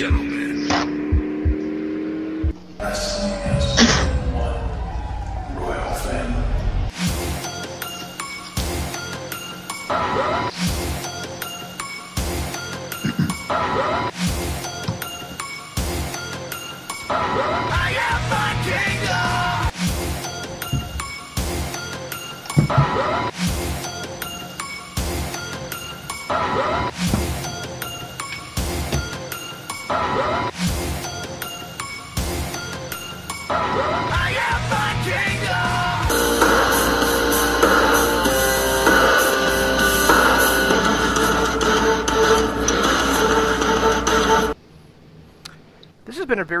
gentlemen.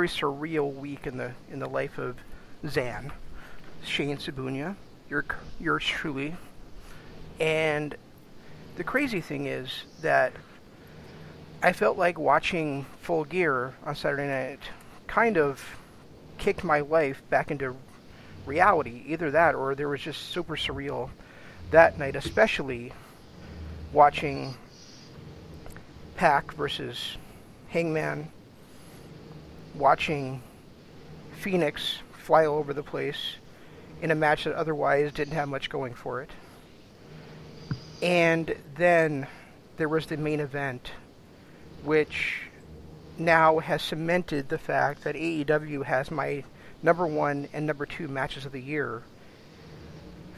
Very surreal week in the in the life of Zan, Shane Sabunia, your yours truly, and the crazy thing is that I felt like watching Full Gear on Saturday night kind of kicked my life back into reality. Either that, or there was just super surreal that night, especially watching Pac versus Hangman watching Fenix fly all over the place in a match that otherwise didn't have much going for it. And then there was the main event, which now has cemented the fact that AEW has my number one and number two matches of the year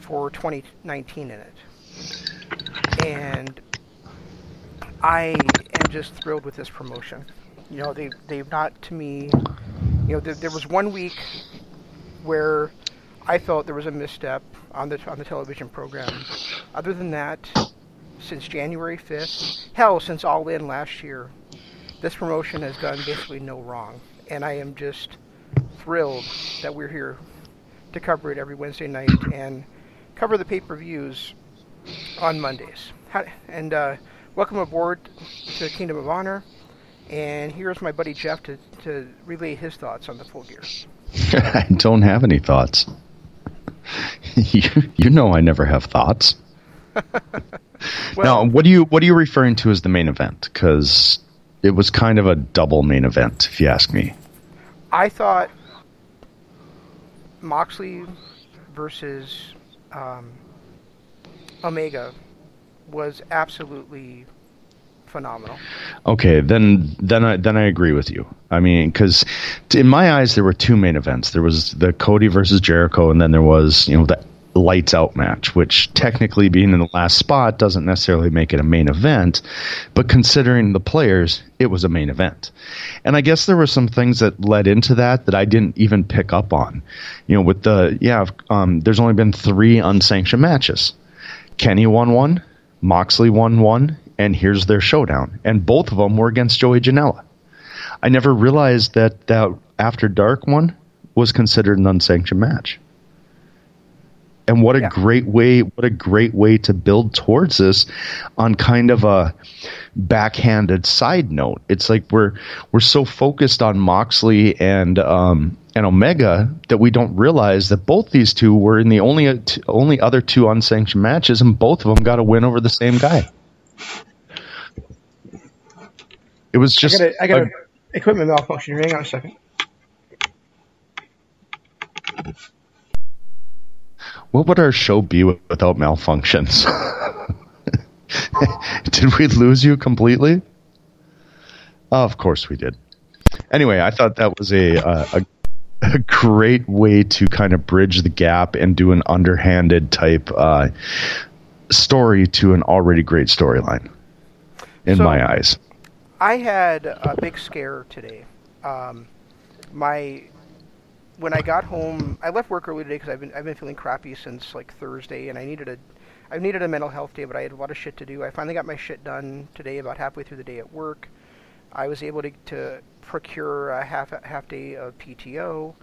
for 2019 in it. And I am just thrilled with this promotion. You know, they they've not to me. You know, there, there was one week where I felt there was a misstep on the on the television program. Other than that, since January 5th, hell, since All In last year, this promotion has done basically no wrong, and I am just thrilled that we're here to cover it every Wednesday night and cover the pay-per-views on Mondays. And uh, welcome aboard to Kingdom of Honor. And here's my buddy Jeff to, to relay his thoughts on the full gear. I don't have any thoughts. you, you know I never have thoughts. now, what do you what are you referring to as the main event? Because it was kind of a double main event, if you ask me. I thought Moxley versus um, Omega was absolutely phenomenal. Okay, then then I then I agree with you. I mean, because in my eyes there were two main events. There was the Cody versus Jericho, and then there was you know the lights out match, which technically being in the last spot doesn't necessarily make it a main event, but considering the players, it was a main event. And I guess there were some things that led into that that I didn't even pick up on. You know, with the yeah, um, there's only been three unsanctioned matches. Kenny won one, Moxley won one, and here's their showdown. And both of them were against Joey Janela. I never realized that that After Dark one was considered an unsanctioned match. And what a Yeah. great way! What a great way to build towards this on kind of a backhanded side note. It's like we're we're so focused on Moxley and um, and Omega that we don't realize that both these two were in the only only other two unsanctioned matches, and both of them got a win over the same guy. It was just I got a, I got a- a equipment malfunction. Hang on a second. What would our show be without malfunctions? did we lose you completely? Oh, of course we did. Anyway, I thought that was a, uh, a a great way to kind of bridge the gap and do an underhanded type uh, story to an already great storyline. In So- my eyes, I had a big scare today. Um, my when I got home, I left work early today because I've been I've been feeling crappy since like Thursday, and I needed a I've needed a mental health day, but I had a lot of shit to do. I finally got my shit done today, about halfway through the day at work. I was able to, to procure a half half day of PTO.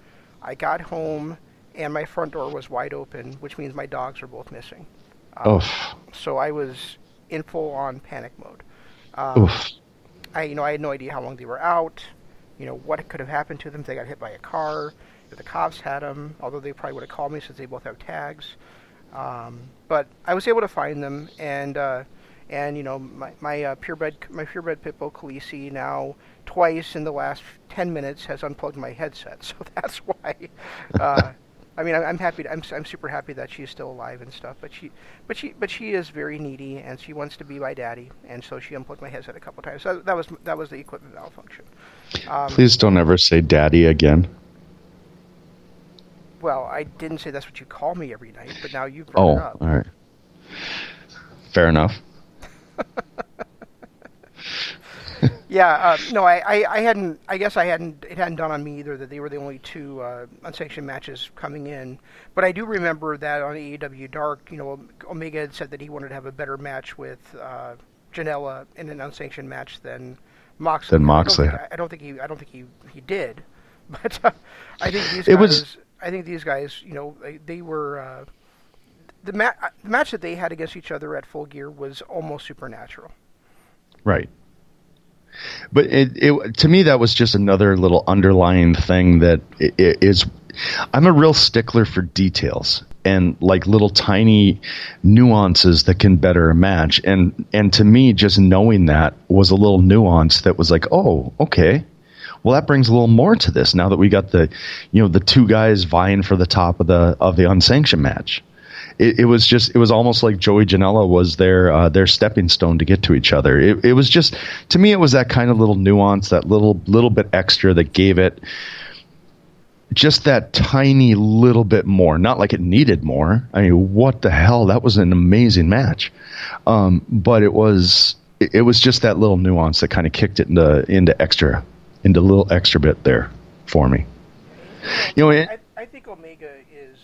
I got home, and my front door was wide open, which means my dogs are both missing. Um, Oof. So I was in full on panic mode. Um, Oof. I you know I had no idea how long they were out. You know what could have happened to them if they got hit by a car, if the cops had them. Although they probably would have called me since they both have tags. Um, but I was able to find them, and uh, and you know my my uh, purebred my purebred pit bull Khaleesi now twice in the last ten minutes has unplugged my headset, so that's why. Uh, I mean, I'm, I'm happy. To, I'm I'm super happy that she's still alive and stuff. But she, but she, but she is very needy, and she wants to be my daddy, and so she unplugged my headset a couple times. So that was that was the equipment malfunction. Um, Please don't ever say daddy again. Well, I didn't say that's what you call me every night, but now you've brought Oh, it up. all right. Fair enough. Yeah, uh, no, I, I, I hadn't. I guess I hadn't. It hadn't dawned on me either that they were the only two uh, unsanctioned matches coming in. But I do remember that on AEW Dark, you know, Omega had said that he wanted to have a better match with uh, Janela in an unsanctioned match than Moxley. Than Moxley. I don't think, I don't think he. I don't think he he did. But uh, I think these It guys. was- I think these guys. You know, they, they were. Uh, the, ma- uh, the match that they had against each other at Full Gear was almost supernatural. Right. But it, it to me that was just another little underlying thing that i- i- is I'm a real stickler for details and like little tiny nuances that can better match. And and to me just knowing that was a little nuance that was like oh okay. Well that brings a little more to this now that we got the you know the two guys vying for the top of the of the unsanctioned match it, it was just it was almost like Joey Janela was their uh, their stepping stone to get to each other. It, it was just to me it was that kind of little nuance, that little little bit extra that gave it just that tiny little bit more. Not like it needed more. I mean, what the hell? That was an amazing match, um, but it was it, it was just that little nuance that kind of kicked it into into extra into a little extra bit there for me. You know, it, I, I think Omega is.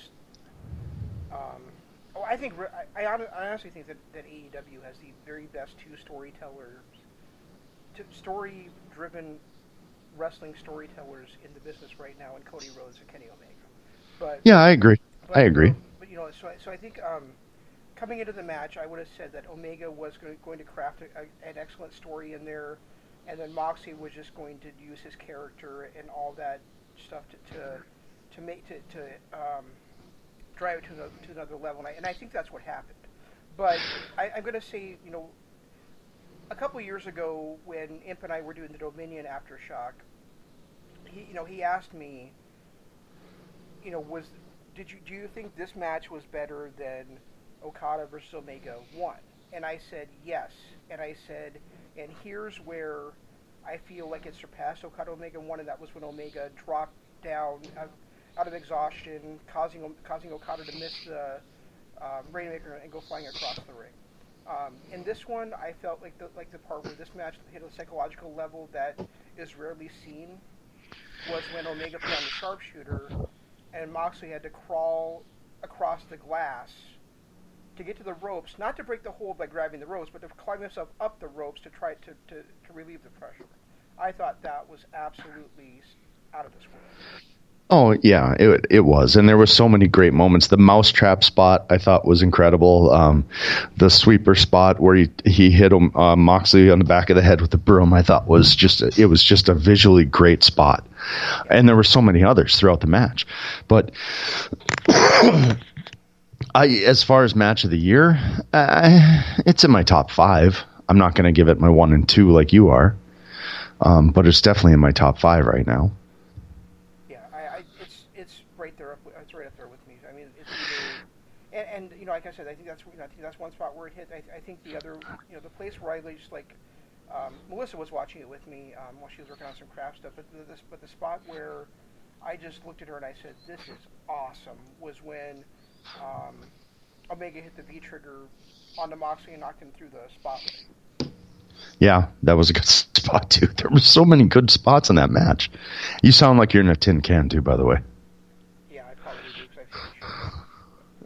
Um, oh, I think I, I, honestly think that, that AEW has the very best two storytellers, t- story-driven wrestling storytellers in the business right now, in Cody Rhodes and Kenny Omega. But yeah, I agree. but, I agree. But you know, so I- so I think um, coming into the match, I would have said that Omega was going, going to craft a, a, an excellent story in there, and then Moxie was just going to use his character and all that stuff to to, to make to, to um, drive it to another, to another level. And I, and I think that's what happened. But I, I'm going to say, you know, a couple years ago when Imp and I were doing the Dominion aftershock, he, you know, he asked me, you know, was did you do you think this match was better than Okada versus Omega one? And I said yes. And I said, and here's where I feel like it surpassed Okada Omega one, and that was when Omega dropped down out, out of exhaustion, causing causing Okada to miss the um, Rainmaker and go flying across the ring. Um, in this one, I felt like the like the part where this match hit a psychological level that is rarely seen was when Omega put on the sharpshooter and Moxley had to crawl across the glass to get to the ropes, not to break the hold by grabbing the ropes, but to climb himself up the ropes to try to, to, to relieve the pressure. I thought that was absolutely out of this world. Oh yeah, it it was, and there were so many great moments. The mousetrap spot I thought was incredible. Um, the sweeper spot where he he hit uh, Moxley on the back of the head with the broom I thought was just a, it was just a visually great spot, and there were so many others throughout the match. But I, as far as match of the year, I, it's in my top five. I'm not going to give it my one and two like you are, um, but it's definitely in my top five right now. Yeah, I, I it's it's right there. Up, it's right up there with me. I mean, it's either, and, and you know, like I said, I think that's you know, I think that's one spot where it hit. I, I think the other, you know, the place where I just like, um, Melissa was watching it with me um, while she was working on some craft stuff. But the, this, but the spot where I just looked at her and I said, "This is awesome," was when um, Omega hit the V trigger onto Moxley and knocked him through the spotlight. Yeah, that was a good spot too. There were so many good spots in that match. You sound like you're in a tin can too, by the way. Yeah, I probably do because I finished.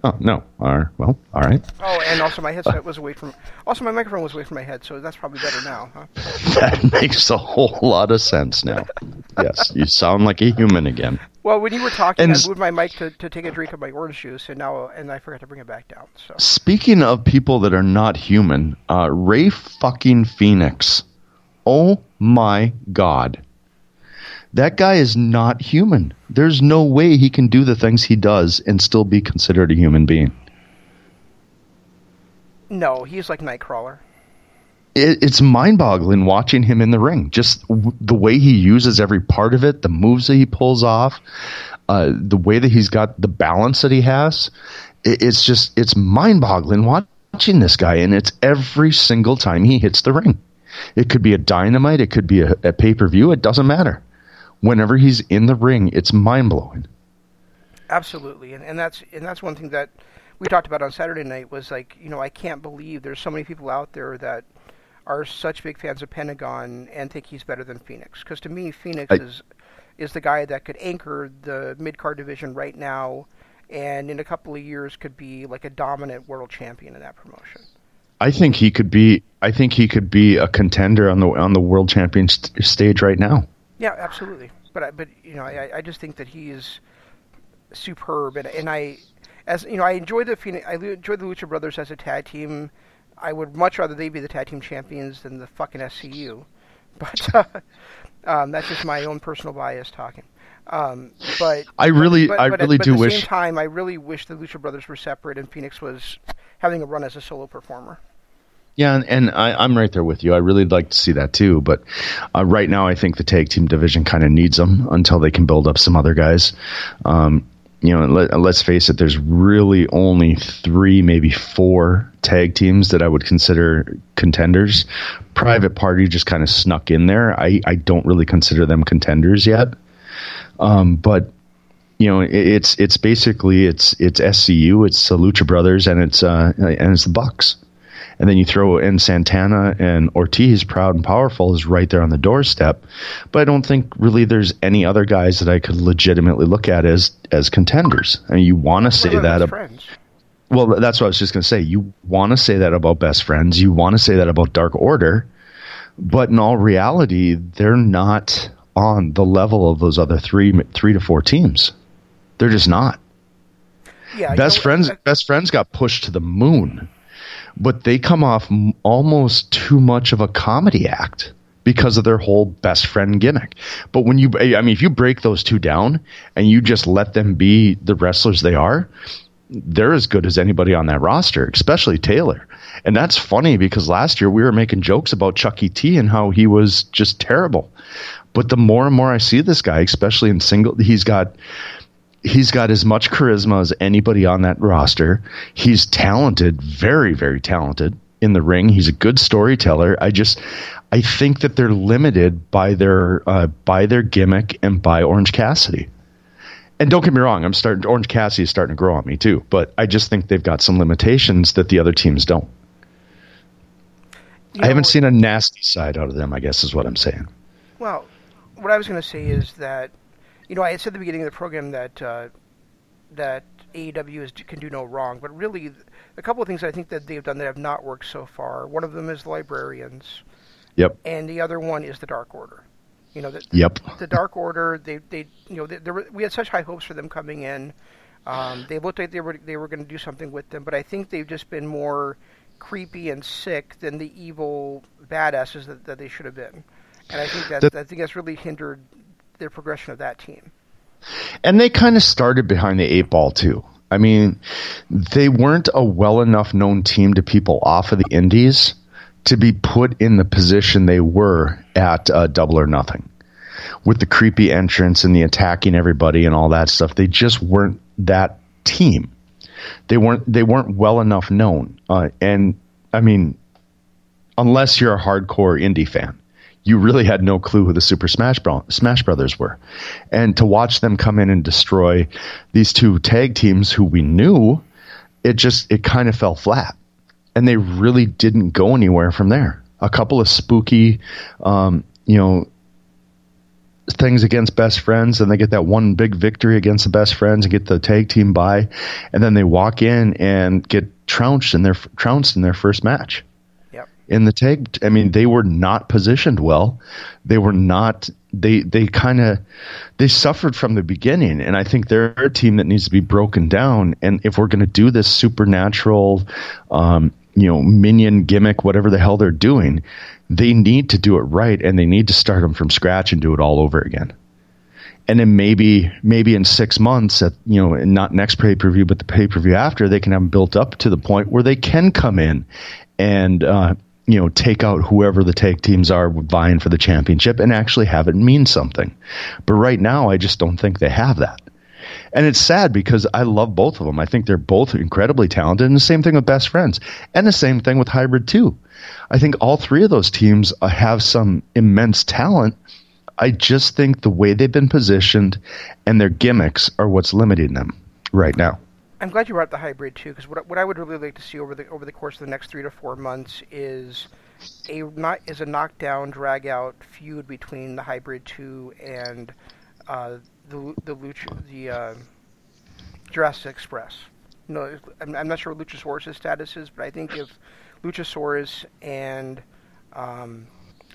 Oh no. Well, all right. Oh, and also my headset was away from. Also, my microphone was away from my head, so that's probably better now. Huh? That makes a whole lot of sense now. Yes, you sound like a human again. Well, when you were talking, And I moved my mic to, to take a drink of my orange juice, and now and I forgot to bring it back down. So Speaking of people that are not human, uh, Rey fucking Fenix. Oh my god. That guy is not human. There's no way he can do the things he does and still be considered a human being. no, he's like Nightcrawler. it, it's mind-boggling watching him in the ring. Just w- the way he uses every part of it, the moves that he pulls off, uh, the way that he's got the balance that he has. It, it's just it's mind-boggling watching this guy, and it's every single time he hits the ring. It could be a dynamite, it could be a, a pay-per-view. It doesn't matter. Whenever he's in the ring, it's mind-blowing. Absolutely, and, and that's and that's one thing that we talked about on Saturday night was like you know I can't believe there's so many people out there that are such big fans of Pentagon and think he's better than Fenix because to me Fenix I- is is the guy that could anchor the mid card division right now, and in a couple of years could be like a dominant world champion in that promotion. I think he could be. I think he could be a contender on the on the world champion st- stage right now. Yeah, absolutely. But I, but you know, I, I just think that he is superb, and and I, as you know, I enjoy the Fenix, I enjoy the Lucha Brothers as a tag team. I would much rather they be the tag team champions than the fucking SCU, but uh, um, that's just my own personal bias talking. Um, but I really- but, I but really at, but do at the wish- same time, I really wish the Lucha Brothers were separate and Fenix was having a run as a solo performer. Yeah, and, and I, I'm right there with you. I really like to see that too. But uh, right now, I think the tag team division kind of needs them until they can build up some other guys. Um, you know, let, let's face it. There's really only three, maybe four tag teams that I would consider contenders. Private Party just kind of snuck in there. I, I don't really consider them contenders yet. Um, but you know, it, it's it's basically it's it's SCU, it's the Lucha Brothers, and it's uh, and it's the Bucks. And then you throw in Santana and Ortiz, proud and powerful, is right there on the doorstep. But I don't think really there's any other guys that I could legitimately look at as as contenders. I mean, you want to say that. ab- friends? well, that's what I was just going to say. You want to say that about Best Friends. You want to say that about Dark Order. But in all reality, they're not on the level of those other three, three to four teams. They're just not. Yeah, you Best know, friends, best friends got pushed to the moon, but they come off m- almost too much of a comedy act because of their whole best friend gimmick. But when you, I mean, if you break those two down and you just let them be the wrestlers they are, they're as good as anybody on that roster, especially Taylor. And that's funny because last year we were making jokes about Chuckie T and how he was just terrible. But the more and more I see this guy, especially in single, he's got he's got as much charisma as anybody on that roster. He's talented, very, very talented in the ring. He's a good storyteller. I just, I think that they're limited by their uh, by their gimmick and by Orange Cassidy. And don't get me wrong, I'm starting. Orange Cassidy is starting to grow on me too. But I just think they've got some limitations that the other teams don't. you I haven't seen a nasty side out of them. I guess is what I'm saying. Well, what I was going to say is that, you know, I said at the beginning of the program that uh, that AEW is, can do no wrong, but really, a couple of things I think that they've done that have not worked so far. One of them is the Librarians, Yep. and the other one is the Dark Order. You know, the, Yep. the Dark Order. They, they, you know, they, there were, we had such high hopes for them coming in. Um, they looked like they were they were going to do something with them, but I think they've just been more creepy and sick than the evil badasses that, that they should have been. And I think That- I think that's really hindered their progression of that team. And they kind of started behind the eight ball too. I mean, they weren't a well enough known team to people off of the indies to be put in the position they were at uh, Double or Nothing. With the creepy entrance and the attacking everybody and all that stuff, they just weren't that team. They weren't they weren't well enough known. Uh, and I mean, unless you're a hardcore indie fan, you really had no clue who the Super Smash Bro- Smash Brothers were. And to watch them come in and destroy these two tag teams who we knew, it just it kind of fell flat. And they really didn't go anywhere from there. A couple of spooky um, you know things against best friends and they get that one big victory against the best friends and get the tag team by and then they walk in and get trounced in their trounced in their first match. In the tag i mean they were not positioned well. They were not they they kind of they suffered from the beginning. And i think they're a team that needs to be broken down. And if we're going to do this supernatural um you know minion gimmick whatever the hell they're doing they need to do it right and they need to start them from scratch and do it all over again. And then maybe maybe in six months at you know not next pay per view but the pay per view after they can have them built up to the point where they can come in and uh, you know, take out whoever the tag teams are vying for the championship and actually have it mean something. But right now, I just don't think they have that. And it's sad because I love both of them. I think they're both incredibly talented. And the same thing with Best Friends. And the same thing with Hybrid 2. I think all three of those teams uh, have some immense talent. I just think the way they've been positioned and their gimmicks are what's limiting them right now. I'm glad you brought up the hybrid too, because what, what I would really like to see over the over the course of the next three to four months is a not is a knockdown drag out feud between the hybrid two and uh, the the Lucha, the uh, Jurassic Express. No, I'm, I'm not sure what Luchasaurus' status is, but I think if Luchasaurus and um,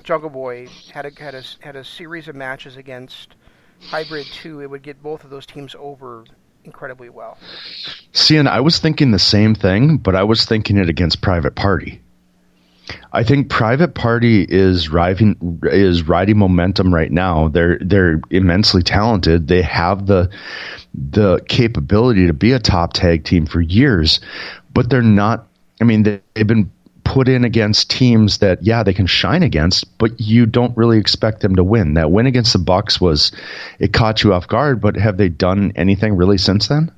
Jungle Boy had a, had a had a series of matches against Hybrid Two, it would get both of those teams over incredibly well. See, and I was thinking the same thing, but I was thinking it against Private Party. I think Private Party is riding is riding momentum right now. They're they're immensely talented. They have the the capability to be a top tag team for years, but they're not. I mean, they, they've been put in against teams that yeah they can shine against, but you don't really expect them to win. That win against the Bucks was it caught you off guard, but have they done anything really since then?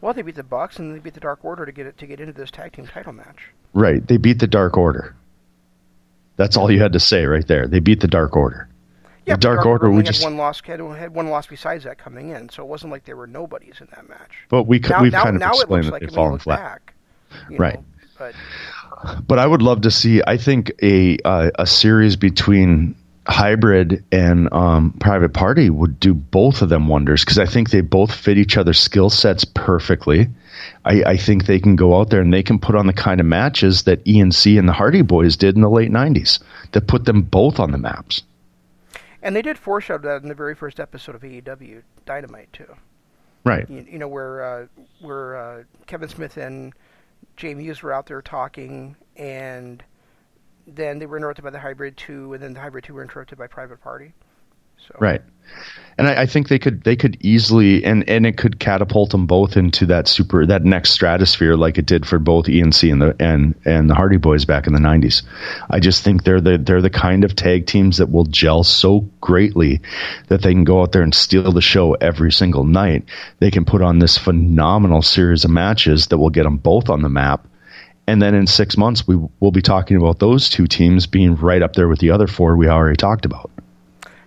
Well, they beat the Bucks and they beat the Dark Order to get it to get into this tag team title match. Right. They beat the Dark Order. That's all you had to say right there. They beat the Dark Order. Yeah, the but Dark Order, we just, had one loss. Had, had one loss besides that coming in, so it wasn't like there were nobodies in that match. but we Now, we've now, kind of now it explained that like they've fallen flat. back, Right. know, but But I would love to see. I think a uh, a series between Hybrid and um, Private Party would do both of them wonders because I think they both fit each other's skill sets perfectly. I, I think they can go out there and they can put on the kind of matches that E&C and the Hardy Boys did in the late '90s that put them both on the maps. and they did foreshadow that in the very first episode of AEW Dynamite too. Right. You, you know where uh, where uh, Kevin Smith and Jay Mewes were out there talking, and then they were interrupted by the Hybrid Two, and then the Hybrid Two were interrupted by Private Party. So Right. And I, I think they could they could easily and, and it could catapult them both into that super that next stratosphere like it did for both E&C and the and and the Hardy Boys back in the nineties. I just think they're the they're the kind of tag teams that will gel so greatly that they can go out there and steal the show every single night. They can put on this phenomenal series of matches that will get them both on the map. And then in six months, we will be talking about those two teams being right up there with the other four we already talked about.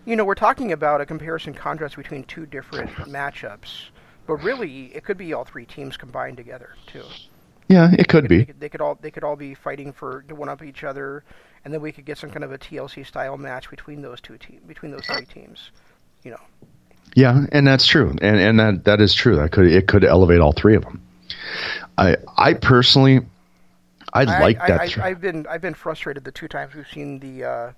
You know, we're talking about a comparison contrast between two different matchups, but really it could be all three teams combined together too. Yeah, it could They be. could, they could all they could all be fighting for to one up each other, and then we could get some kind of a TLC style match between those two teams, between those three teams. You know, Yeah, and that's true, and and that that is true. That could it could elevate all three of them. I I personally, I, I, like that. I, I've been I've been frustrated the two times we've seen the uh,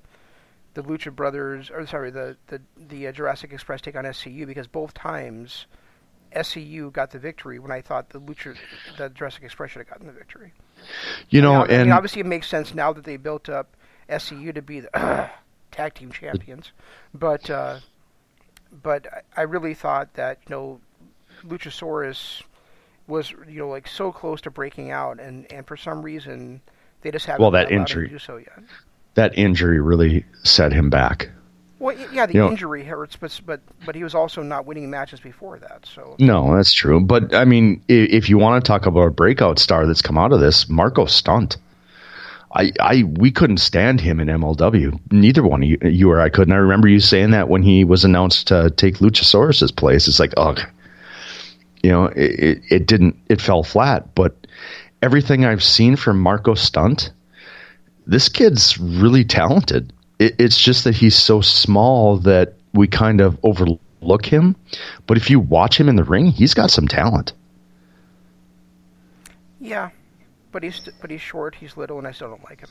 the Lucha Brothers, or sorry, the the the uh, Jurassic Express take on SCU because both times SCU got the victory when I thought the Lucha the Jurassic Express should have gotten the victory. you know, I mean, and obviously it makes sense now that they built up SCU to be the tag team champions, but uh, but I- really thought that you know Luchasaurus was you know like so close to breaking out, and and for some reason they just haven't Well, that injury. to do so yet. That injury really set him back. Well, yeah, the You know- injury hurts, but but but he was also not winning matches before that, so No, that's true. But I mean, i- if you want to talk about a breakout star that's come out of this, Marco Stunt. I, I, we couldn't stand him in MLW. Neither one of you, you or I could. And I remember you saying that when he was announced to take Luchasaurus's place. It's like, ugh, you know, it, it, it didn't, it fell flat. But everything I've seen from Marco Stunt, this kid's really talented. It, it's just that he's so small that we kind of overlook him. But if you watch him in the ring, he's got some talent. yeah. But he's but he's short, he's little, and I still don't like him.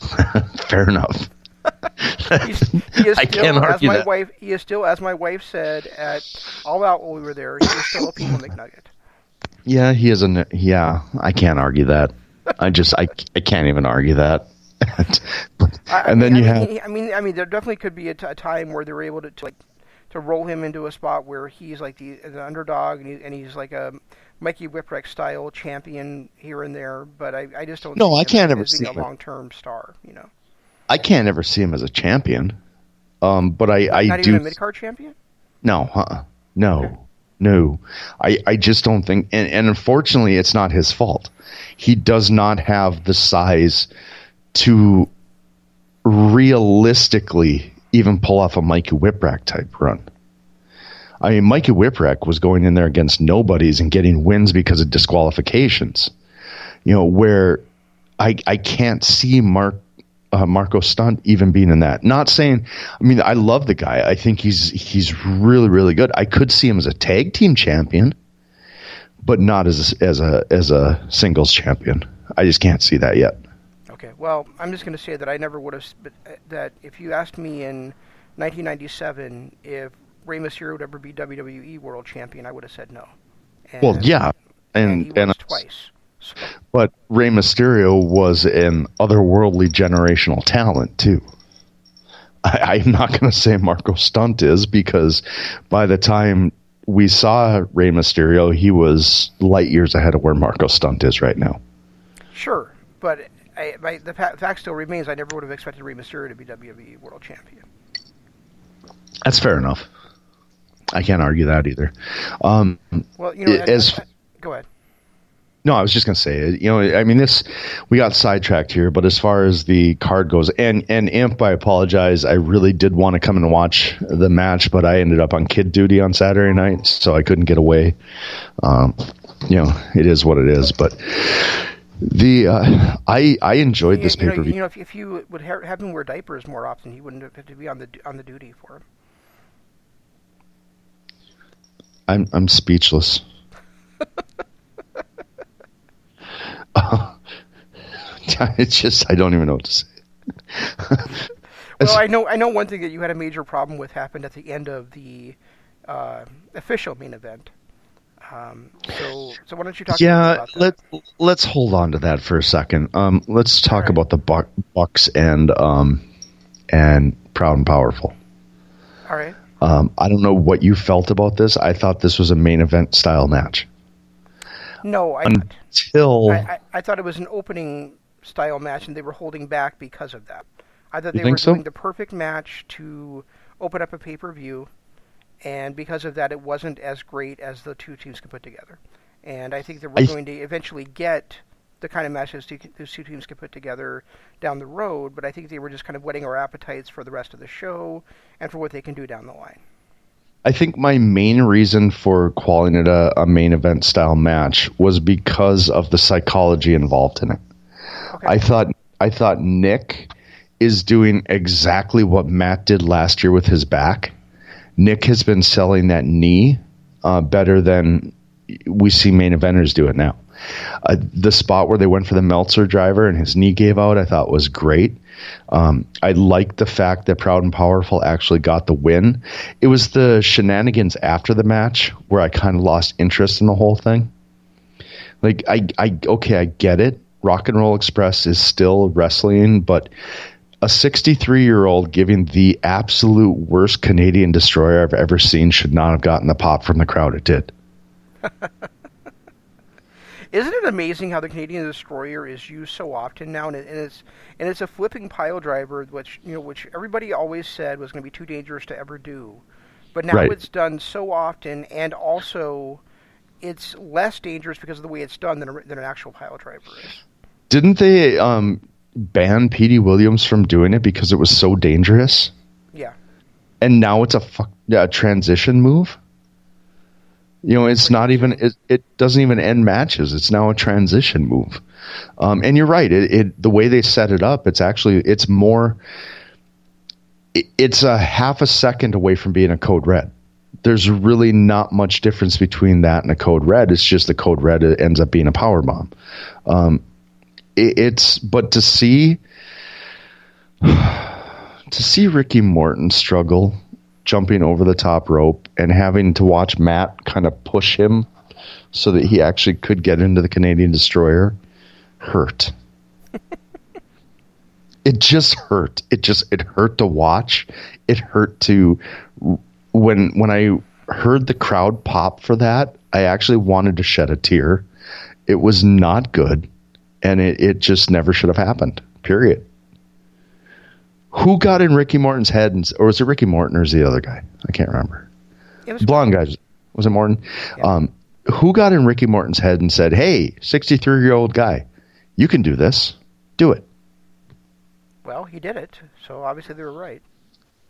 Fair enough. He's, he is I still, can't as argue my that. wife, he is still, as my wife said at All Out when we were there, he is still a people McNugget. Yeah, he is a. Yeah, I can't argue that. I just I, I can't even argue that. I, I and then mean, you I have mean, I mean, I mean, there definitely could be a, t- a time where they're able to, to like to roll him into a spot where he's like the, the underdog and, he, and he's like a Mikey Whipwreck style champion here and there. But I, I just don't. No, I can't ever see a long term star. You know. I can't ever see him as a champion. Um, but I, I Not do even a mid card champion. no, uh-uh. no, no. I, I just don't think, and, and unfortunately, it's not his fault. He does not have the size to realistically even pull off a Mikey Whipwreck type run. I mean, Mikey Whipwreck was going in there against nobodies and getting wins because of disqualifications. You know, where I I can't see Mark uh, Marco Stunt even being in that. Not saying, I mean, I love the guy. I think he's he's really really good. I could see him as a tag team champion, but not as as a as a singles champion. I just can't see that yet. Okay. Well, I'm just going to say that I never would have. But uh, that if you asked me in 1997 if Rey Mysterio would ever be WWE World Champion, I would have said no. And, Well, yeah, and, and and twice. So, but Rey Mysterio was an otherworldly generational talent too. I, I'm not going to say Marco Stunt is because by the time we saw Rey Mysterio, he was light years ahead of where Marco Stunt is right now. sure, but I, my, the fa- fact still remains: I never would have expected Rey Mysterio to be WWE World Champion. That's fair enough. I can't argue that either. Um, Well, you know, It- I- as- I- go ahead. No, I was just gonna say, you know, I mean, this we got sidetracked here, but as far as the card goes, and and Imp, I apologize. I really did want to come and watch the match, but I ended up on kid duty on Saturday night, so I couldn't get away. Um, you know, it is what it is. But the uh, I I enjoyed You- this pay per view. you know, if, if you would ha- have him wear diapers more often, he wouldn't have to be on the on the duty for him. I'm I'm speechless. Uh, it's just I don't even know what to say. Well, I know I know one thing that you had a major problem with happened at the end of the uh, official main event. Um, so, so why don't you talk yeah let let's hold on to that for a second um let's talk Alright. about the Buck, bucks and um and proud and powerful All right. um i don't know what you felt about this i thought this was a main event style match No, I, until I, I I thought it was an opening style match, and they were holding back because of that. I thought they were so? doing the perfect match to open up a pay per view, and because of that, it wasn't as great as the two teams could put together. And I think that we're I- going to eventually get the kind of matches those two teams could put together down the road. But I think they were just kind of whetting our appetites for the rest of the show and for what they can do down the line. I think my main reason for calling it a, a main event style match was because of the psychology involved in it. Okay. I thought I thought Nick is doing exactly what Matt did last year with his back. Nick has been selling that knee uh, better than we see main eventers do it now. Uh, the spot where they went for the Meltzer driver and his knee gave out, I thought was great. Um, I liked the fact that Proud and Powerful actually got the win. It was the shenanigans after the match where I kind of lost interest in the whole thing. Like I, I okay, I get it. Rock and Roll Express is still wrestling, but a 63 year old giving the absolute worst Canadian destroyer I've ever seen should not have gotten the pop from the crowd it did. Isn't it amazing how the Canadian destroyer is used so often now, and, it, and it's and it's a flipping pile driver, which you know, which everybody always said was going to be too dangerous to ever do, but now Right. it's done so often, and also it's less dangerous because of the way it's done than, a, than an actual pile driver is. Didn't they um, ban Petey Williams from doing it because it was so dangerous? Yeah, And now it's a fuck, a transition move. You know, it's not even it, it doesn't even end matches. It's now a transition move. Um, and you're right. It, it the way they set it up, it's actually it's more. It, it's a half a second away from being a code red. There's really not much difference between that and a code red. It's just the code red ends up being a power bomb. Um, it, it's but to see to see Ricky Morton struggle jumping over the top rope and having to watch Matt kind of push him so that he actually could get into the Canadian destroyer hurt. it just hurt. It just it hurt to watch. It hurt to when when I heard the crowd pop for that, I actually wanted to shed a tear. It was not good and it, it just never should have happened. Period. Who got in Ricky Martin's head, and, or was it Ricky Martin or it the other guy? I can't remember. It was Blonde guy was it Morton? Um, who got in Ricky Martin's head and said, "Hey, sixty-three-year-old guy, you can do this. Do it." well, he did it. So obviously they were right.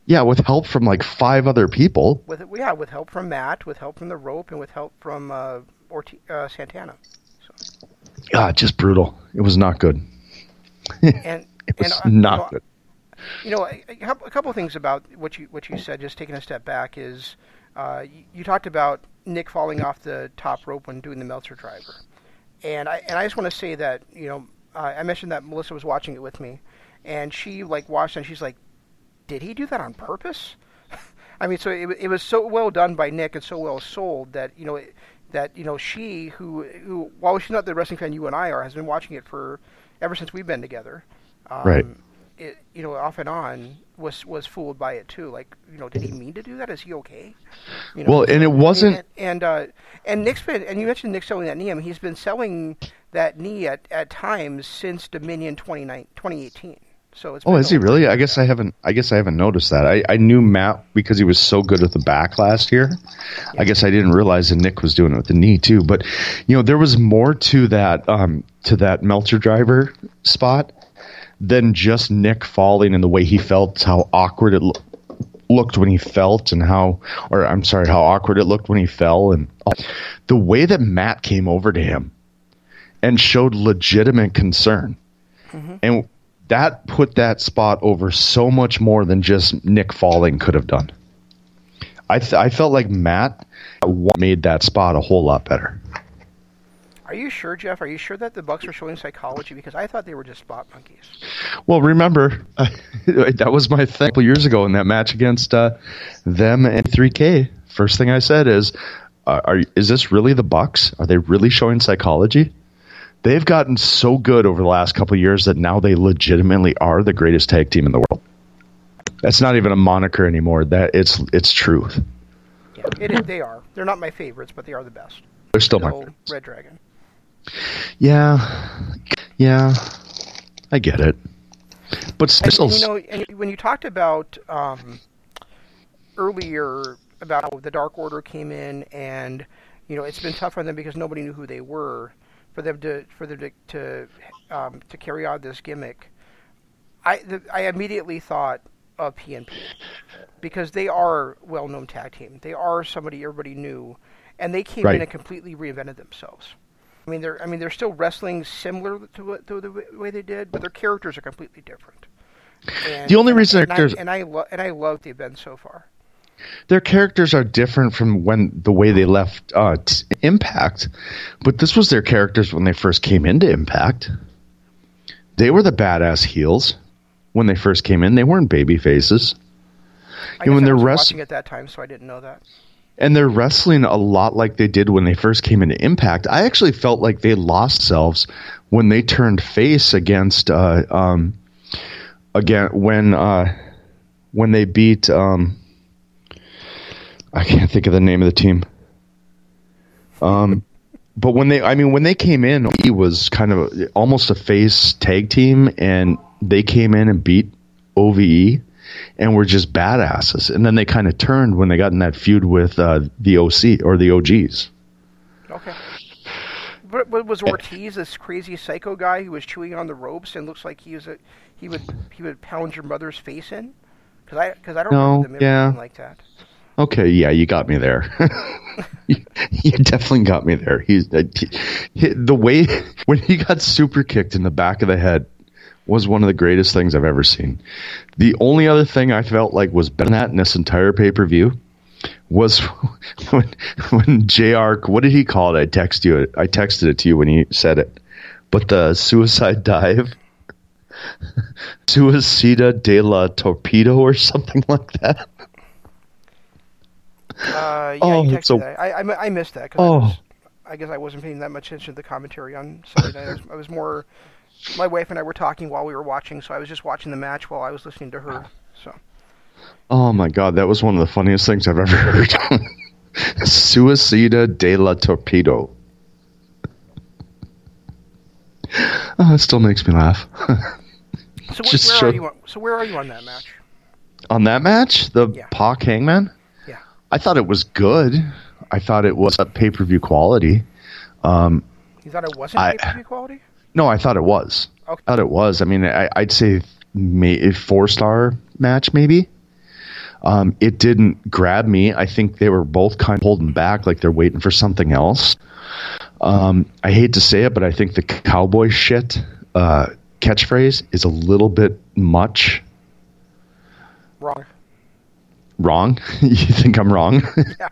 Yeah, with help from like five other people. With yeah, with help from Matt, with help from the rope, and with help from uh, Orti- uh, Santana. Ah, just brutal. It was not good. And It was and uh, not you know, good. You know, a, a couple- a couple of things about what you what you said. Just taking a step back is uh, you, you talked about Nick falling off the top rope when doing the Meltzer driver, and I and I just want to say that you know uh, I mentioned that Melissa was watching it with me, and she like watched and she's like, did he do that on purpose? I mean, so it, it was so well done by Nick and so well sold that you know it, that you know she who who while she's not the wrestling fan you and I are has been watching it for ever since we've been together. Um, Right. It, you know, off and on was was fooled by it too. Like, you know, did he mean to do that? Is he okay? You know, Well, and it wasn't. and and, uh, and Nick's been and you mentioned Nick selling that knee. I mean, he's been selling that knee at, at times since Dominion 29 2018. So it's Oh, is he really? I guess I haven't. I guess I haven't noticed that. I, I knew Matt because he was so good with the back last year. I guess I didn't realize that Nick was doing it with the knee too. But you know, there was more to that um, to that Meltzer driver spot than just Nick falling and the way he felt, how awkward it lo- looked when he felt, and how, or I'm sorry, how awkward it looked when he fell, and all- the way that Matt came over to him and showed legitimate concern and that put that spot over so much more than just Nick falling could have done. I th- I felt like Matt made that spot a whole lot better. Are you sure, Jeff? Are you sure that the Bucks are showing psychology? Because I thought they were just spot monkeys. Well, remember that was my thing a couple years ago in that match against uh, them and 3K. First thing I said is, uh, "Are is this really the Bucks? Are they really showing psychology?" They've gotten so good over the last couple of years that now they legitimately are the greatest tag team in the world. That's not even a moniker anymore. That it's it's truth. Yeah, it is, they are. They're not my favorites, but they are the best. They're still my favorites. Red Dragon. Yeah, yeah, I get it, but still, and, you know, and when you talked about um, earlier about how the Dark Order came in, and you know, it's been tough on them because nobody knew who they were for them to for them to to, um, to carry on this gimmick. I the, I immediately thought of PNP because they are well-known tag team. They are somebody everybody knew, and they came Right. in and completely reinvented themselves. I mean, they're I mean they're still wrestling similar to, what, to the way they did, but their characters are completely different. And, The only reason and their I, and I lo- and I love the event so far. Their characters are different from when the way they left uh, Impact, but this was their characters when they first came into Impact. They were the badass heels when they first came in. They weren't baby faces, I guess when they're was wrest- watching at that time, so I didn't know that. and they're wrestling a lot like they did when they first came into Impact. I actually felt like they lost selves when they turned face against uh, um, again when uh, when they beat um, I can't think of the name of the team. Um, but when they, I mean, when they came in, he was kind of almost a face tag team, and they came in and beat OVE, and were just badasses. And then they kind of turned when they got in that feud with uh, the OC or the OGs. Okay. But, but was Ortiz this crazy psycho guy who was chewing on the ropes and looks like he was a he would he would pound your mother's face in? Because I because I don't No, remember them yeah. like that. Okay, yeah, you got me there. you, you definitely got me there. He's uh, he, he- the way when he got super kicked in the back of the head was one of the greatest things I've ever seen. The only other thing I felt like was better than that in this entire pay per view was when when Jr. What did he call it? I text you. I texted it to you when he said it. But the suicide dive, Suicida de la Torpedo or something like that. Uh, yeah, Oh, you texted so- that. I, I, I missed that. 'cause Oh. I, was, I guess I wasn't paying that much attention to the commentary on Sunday night. I was, I was more. My wife and I were talking while we were watching, so I was just watching the match while I was listening to her. So Oh my god, that was one of the funniest things I've ever heard. Suicida de la Torpedo. Oh, it still makes me laugh. So wh- where are you? On, so where are you on that match? on that match, the Yeah. Pac Hangman. I thought it was good. I thought it was pay per view quality. You thought it wasn't pay per view quality? No, I thought it was. Okay. I thought it was. I mean, I, I'd say may, a four star match maybe. Um, it didn't grab me. I think they were both kind of holding back, like they're waiting for something else. Um, I hate to say it, but I think the cowboy shit uh, catchphrase is a little bit much. Wrong. Wrong? you think I'm wrong? Yeah.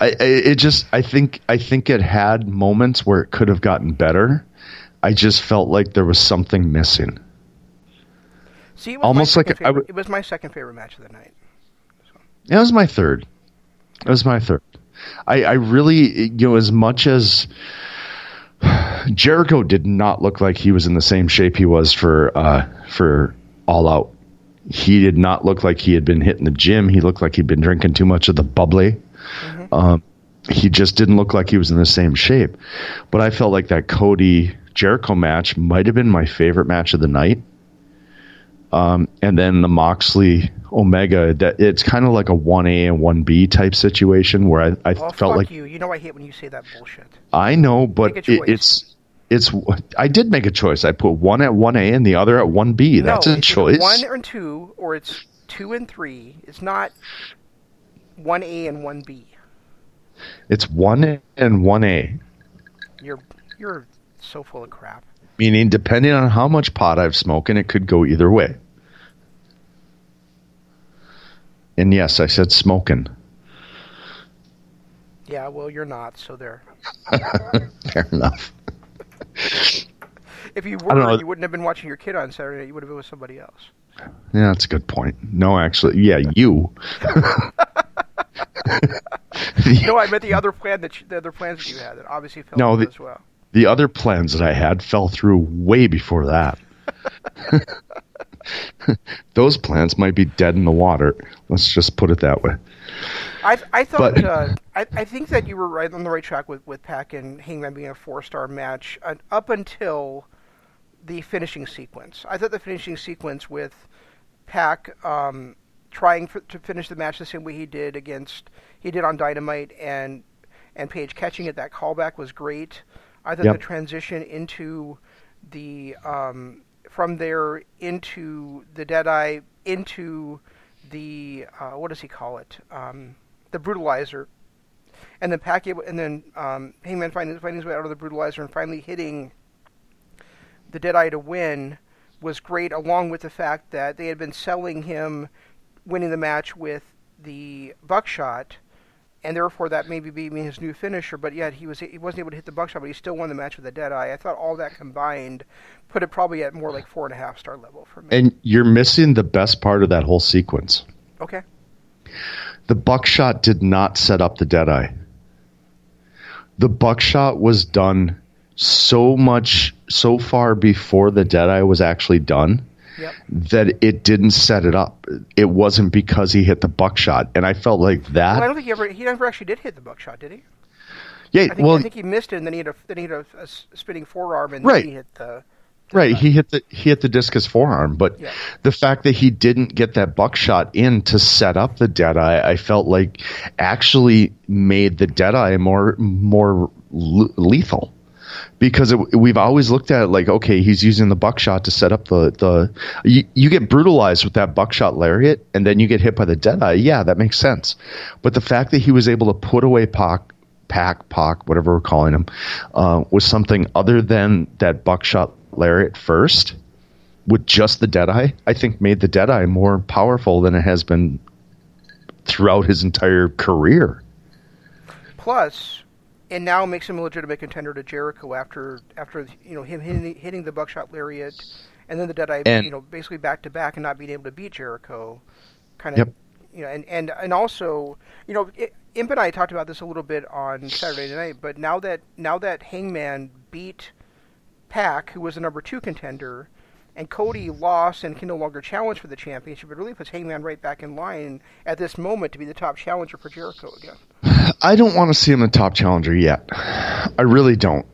I, I it just I think I think it had moments where it could have gotten better. I just felt like there was something missing. See, it was Almost like second favorite, would- it was my second favorite match of the night. It was my third. It was my third. I, I really, you know, as much as Jericho did not look like he was in the same shape he was for uh, for All Out. He did not look like he had been hitting the gym. He looked like he'd been drinking too much of the bubbly. Um, he just didn't look like he was in the same shape. But I felt like that Cody Jericho match might have been my favorite match of the night. Um, and then the Moxley Omega, that it's kind of like a one A and one B type situation where I, I Oh, felt fuck like you. You know I hate when you say that bullshit. I know, but it, it's it's I did make a choice. I put one at one A and the other at one B. That's a choice. one and two, or it's two and three. It's not one A and one B. It's one and one A, You're you're so full of crap. meaning depending on how much pot I've smoked, and it could go either way. And yes, I said smoking. Yeah, well, you're not. So there. Fair enough. If you were, you wouldn't have been watching your kid on Saturday. night. You would have been with somebody else. Yeah, that's a good point. No, actually, yeah, you. No, I meant the other plan that you, the other plans that you had that obviously fell No, through the- as well. the other plans that I had fell through way before that. Those plans might be dead in the water. Let's just put it that way. I I thought But- uh, I I think that you were right on the right track with with Pac and Hangman being a four star match uh, up until the finishing sequence. I thought the finishing sequence with Pac um, trying for, to finish the match the same way he did against he did on Dynamite and and Page catching it that callback was great. I thought Yep. the transition into the um, from there into the Deadeye into the uh, what does he call it? Um, the brutalizer, and then Pac able, and then um, Hangman finding, finding his way out of the brutalizer and finally hitting the Deadeye to win was great. Along with the fact that they had been selling him winning the match with the buckshot, and therefore that maybe being his new finisher. But yet he was he wasn't able to hit the buckshot, but he still won the match with the Deadeye. I thought all that combined put it probably at more like four and a half star level for me. And you're missing the best part of that whole sequence. okay. The buckshot did not set up the Deadeye. The buckshot was done so much, so far before the Deadeye was actually done Yep. that it didn't set it up. It wasn't because he hit the buckshot. And I felt like that. Well, I don't think he ever he never actually did hit the buckshot, did he? yeah, I think, well, I think he missed it, and then he had a then he had a, a spinning forearm, and Right. then he hit the. Right, he hit the he hit the discus forearm, but Yeah. the fact that he didn't get that buckshot in to set up the Deadeye, I felt like actually made the Deadeye more more l- lethal. Because it, we've always looked at it like, okay, he's using the buckshot to set up the the. You, you get brutalized with that buckshot lariat, and then you get hit by the Deadeye. Yeah, that makes sense. But the fact that he was able to put away Pac, Pac, Pac, whatever we're calling him, uh, was something other than that buckshot lariat first, with just the Deadeye, I think made the Deadeye more powerful than it has been throughout his entire career. Plus, and now makes him a legitimate contender to Jericho after after you know him hitting, hitting the buckshot lariat, and then the Deadeye, And- you know, basically back to back and not being able to beat Jericho, kind of. Yep. You know, and, and, and also, you know, it, Imp and I talked about this a little bit on Saturday night. But now that now that Hangman beat Pac, who was the number two contender, and Cody lost and can no longer challenge for the championship, it really puts Hangman right back in line at this moment to be the top challenger for Jericho again. I don't want to see him the top challenger yet. I really don't.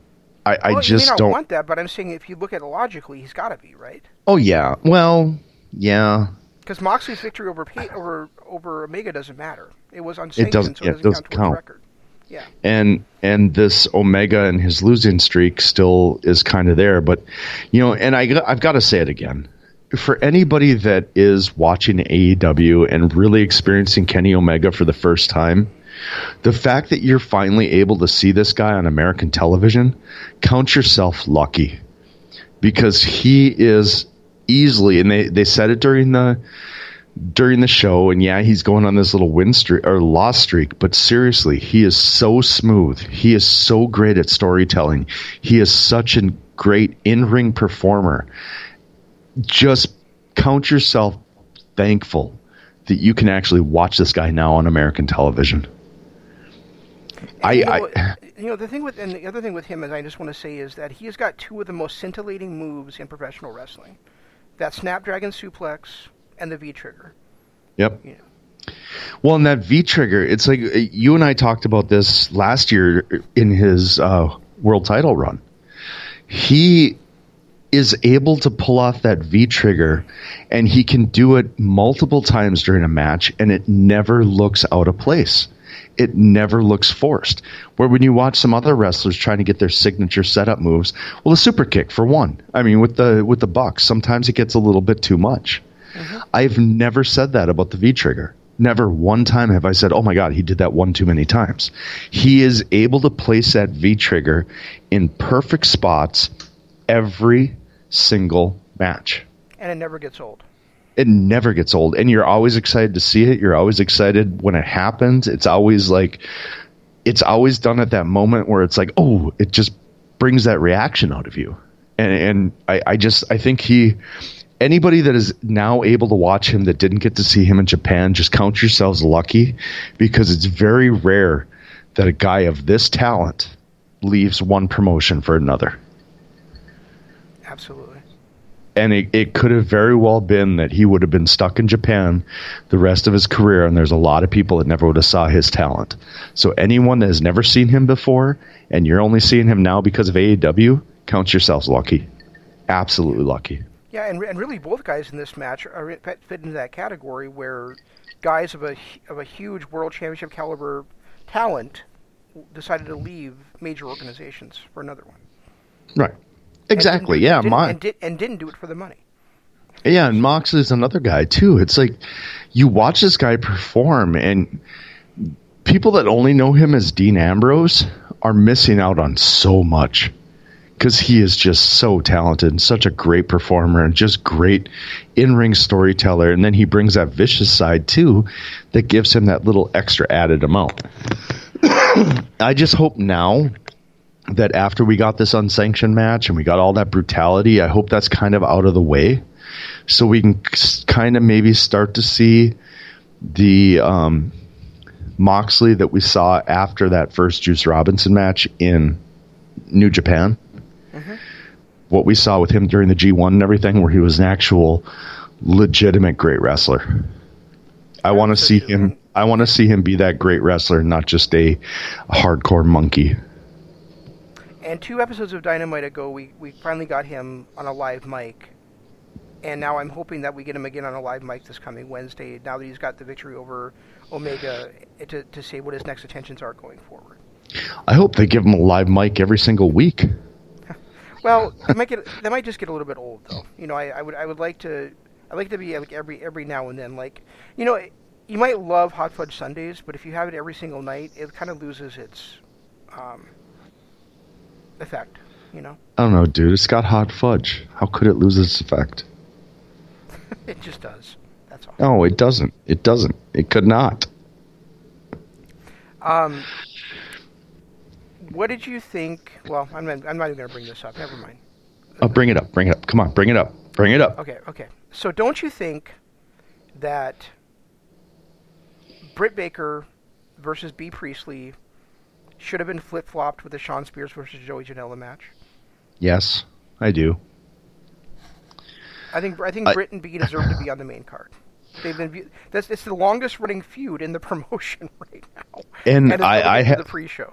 I, I just you may not don't. want that, but I'm saying if you look at it logically, he's got to be right. Oh yeah. Well, yeah. Because Moxley's victory over over over Omega doesn't matter. It was unsanctioned, doesn't- so it it doesn't, doesn't count count. Yeah. and and this Omega and his losing streak still is kind of there. But you know, and I I've got to say it again. For anybody that is watching AEW and really experiencing Kenny Omega for the first time, the fact that you're finally able to see this guy on American television, count yourself lucky. Because he is easily and they, they said it during the during the show, and yeah, he's going on this little win streak or loss streak, but seriously, he is so smooth. He is so great at storytelling. He is such a great in ring performer. Just count yourself thankful that you can actually watch this guy now on American television. I, you know, I you know the thing with and the other thing with him is I just want to say is that he has got two of the most scintillating moves in professional wrestling. That Snapdragon suplex and the V trigger. yep. You know. Well, and that V trigger, it's like uh, you and I talked about this last year in his uh, world title run. He is able to pull off that V trigger, and he can do it multiple times during a match, and it never looks out of place. It never looks forced. Where when you watch some other wrestlers trying to get their signature setup moves, well, the super kick for one. I mean, with the with the Bucks, sometimes it gets a little bit too much. Mm-hmm. I've never said that about the V trigger. Never one time have I said, "Oh my God, he did that one too many times." He is able to place that V trigger in perfect spots every single match. And it never gets old. It never gets old, and you're always excited to see it. You're always excited when it happens. It's always like, it's always done at that moment where it's like, oh, it just brings that reaction out of you. And and I, I just I think he anybody that is now able to watch him that didn't get to see him in Japan, just count yourselves lucky because it's very rare that a guy of this talent leaves one promotion for another. Absolutely. And it, it could have very well been that he would have been stuck in Japan the rest of his career, and there's a lot of people that never would have saw his talent. So anyone that has never seen him before, and you're only seeing him now because of AEW, count yourselves lucky. Absolutely lucky. Yeah, and, and really both guys in this match are fit fit into that category where guys of a of a huge world championship caliber talent decided to leave major organizations for another one. Right. Exactly. didn't- Yeah. didn't- My, and, did, and didn't do it for the money. Yeah, and Mox is another guy too. It's like you watch this guy perform, and people that only know him as Dean Ambrose are missing out on so much because he is just so talented and such a great performer and just great in-ring storyteller. And then he brings that vicious side too, that gives him that little extra added amount. I just hope now that after we got this unsanctioned match and we got all that brutality, I hope that's kind of out of the way so we can kind of maybe start to see the um, Moxley that we saw after that first Juice Robinson match in New Japan. What we saw with him during the G1 and everything, where he was an actual legitimate great wrestler. I want to see him. I want to see him be that great wrestler, not just a hardcore monkey. And two episodes of Dynamite ago, we, we finally got him on a live mic. And now I'm hoping that we get him again on a live mic this coming Wednesday, now that he's got the victory over Omega, eh, to, to say what his next intentions are going forward. I hope they give him a live mic every single week. Well, they might get that might just get a little bit old though. You know, I, I would I would like to I like to be like every every now and then like you know you might love hot fudge sundays, but if you have it every single night, it kind of loses its um, effect. You know, I don't know, dude. It's got hot fudge. How could it lose its effect? it just does. That's all. No, it doesn't. It doesn't. It could not. Um, what did you think? Well, I'm not, I'm not even going to bring this up. Never mind. Oh, bring it up. Bring it up. Come on, bring it up. Bring it up. Okay, okay. So don't you think that Britt Baker versus Bea Priestley should have been flip flopped with the Shawn Spears versus Joey Janela match? Yes, I do. I think I think I- Britt and Bea deserve to be on the main card. They've been that's it's the longest running feud in the promotion right now. And it's I- I ha- the pre-show.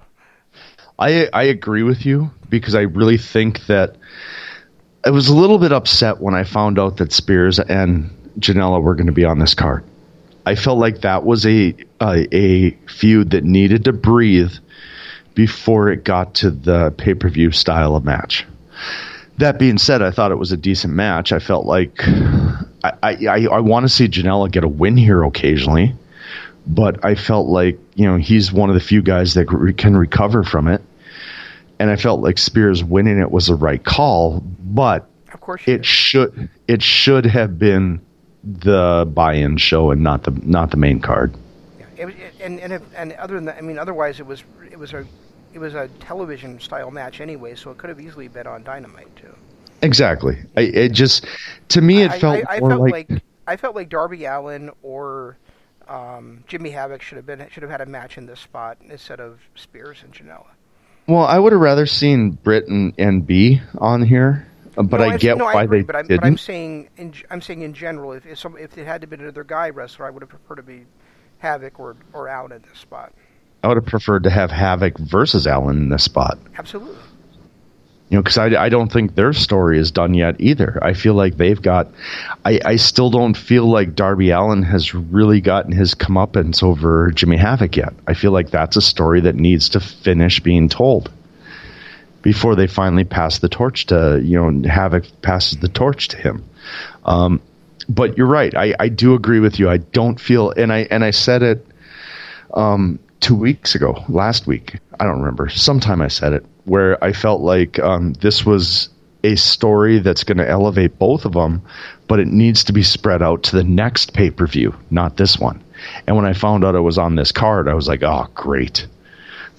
I I agree with you because I really think that I was a little bit upset when I found out that Spears and Janela were going to be on this card. I felt like that was a, a a feud that needed to breathe before it got to the pay per view style of match. That being said, I thought it was a decent match. I felt like I I, I want to see Janela get a win here occasionally, but I felt like you know he's one of the few guys that re- can recover from it, and I felt like Spears winning it was the right call. But Of course, it did. should it should have been the buy-in show and not the not the main card. Yeah, it was, and and if, and other than that, I mean, otherwise it was it was a it was a television style match anyway, so it could have easily been on Dynamite too. Exactly. I, it just to me it I, felt I, I more felt like, like, I felt like Darby Allin or um, Jimmy Havoc should have been should have had a match in this spot instead of Spears and Janela. Well, I would have rather seen Britt and, and Bea on here, uh, but No, I get no, why agree, they but I'm, didn't. But I'm saying, in, I'm saying in general, if if, some, if it had to be another guy wrestler, I would have preferred to be Havoc or or Allin in this spot. I would have preferred to have Havoc versus Allin in this spot. Absolutely. You know, because I, I don't think their story is done yet either. I feel like they've got. I, I still don't feel like Darby Allin has really gotten his comeuppance over Jimmy Havoc yet. I feel like that's a story that needs to finish being told before they finally pass the torch to you know Havoc passes the torch to him. Um, but you're right. I, I do agree with you. I don't feel, and I and I said it um, two weeks ago, last week. I don't remember. Sometime I said it where I felt like um, this was a story that's going to elevate both of them, but it needs to be spread out to the next pay per view, not this one. And when I found out it was on this card, I was like, oh, great.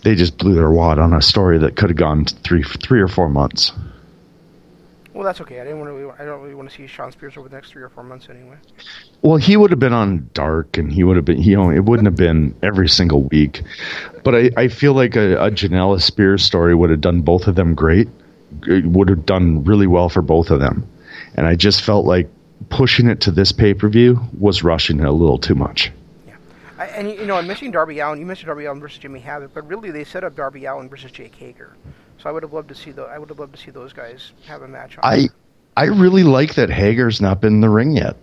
They just blew their wad on a story that could have gone three, three or four months. Well, that's okay. I didn't want to. I don't really want to see Shawn Spears over the next three or four months anyway. Well, he would have been on Dark, and he would have been, you know, it wouldn't have been every single week. But I, I feel like a, a Janela Spears story would have done both of them great. It would have done really well for both of them. And I just felt like pushing it to this pay per view was rushing it a little too much. Yeah. I, and you know, I'm missing Darby Allin. You mentioned Darby Allin versus Jimmy Havoc, but really they set up Darby Allin versus Jake Hager. So I would have loved to see the. I would have loved to see those guys have a match on. I I really like that Hager's not been in the ring yet.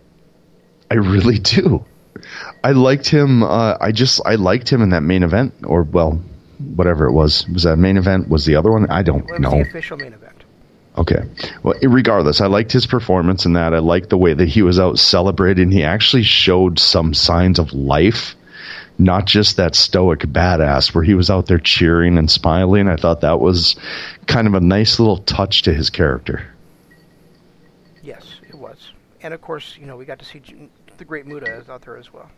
I really do. I liked him. Uh, I just I liked him in that main event, or well, whatever it was. Was that main event? Was the other one? I don't Well, it was know. the official main event. Okay. Well, regardless, I liked his performance in that. I liked the way that he was out celebrating. He actually showed some signs of life, not just that stoic badass where he was out there cheering and smiling. I thought that was kind of a nice little touch to his character. Yes, it was. And of course, you know, we got to see the Great Muta is out there as well.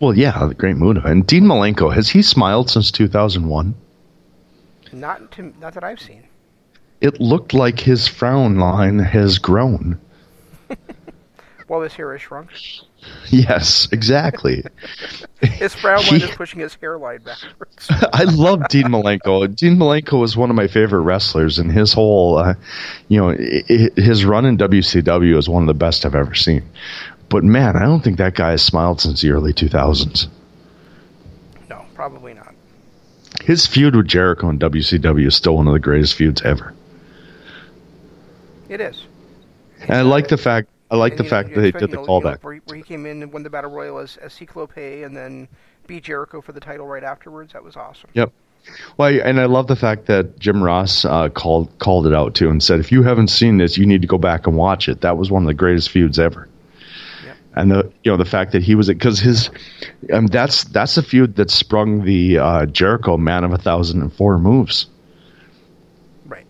Well, yeah, the great Muta. And Dean Malenko, has he smiled since 2001? Not to, not that I've seen. It looked like his frown line has grown. Well, his hair is shrunk. Yes, exactly. His frown line He- is pushing his hairline backwards. I love Dean Malenko. Dean Malenko is one of my favorite wrestlers, and his whole, uh, you know, his run in WCW is one of the best I've ever seen. But man, I don't think that guy has smiled since the early 2000s. no, probably not. His feud with Jericho in WCW is still one of the greatest feuds ever. It is. And I like the fact. I like the fact that they did the know, you know, callback. where, he, where he came in and won the battle royal as, as Ciclope and then beat Jericho for the title right afterwards. That was awesome. Yep. Well, and I love the fact that Jim Ross uh, called called it out too and said, if you haven't seen this, you need to go back and watch it. That was one of the greatest feuds ever. Yep. And the you know the fact that he was because his um, that's that's the feud that sprung the uh, Jericho Man of a Thousand and Four moves. Right.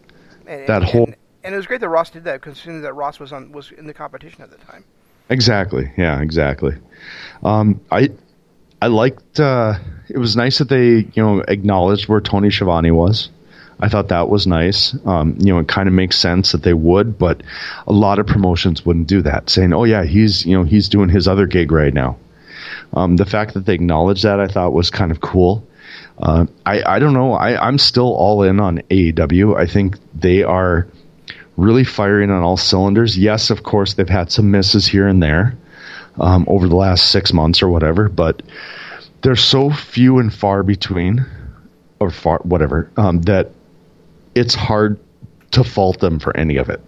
And, That and, whole- and, it was great that Ross did that, considering that Ross was on was in the competition at the time. Exactly. Yeah. Exactly. Um, I I liked. Uh, it was nice that they you know acknowledged where Tony Schiavone was. I thought that was nice. Um, you know, it kind of makes sense that they would, but a lot of promotions wouldn't do that, saying, "Oh yeah, he's you know he's doing his other gig right now." Um, the fact that they acknowledged that I thought was kind of cool. Uh, I I don't know. I I'm still all in on AEW. I think they are really firing on all cylinders. Yes, of course they've had some misses here and there um, over the last six months or whatever, but they're so few and far between, or far whatever um, that it's hard to fault them for any of it.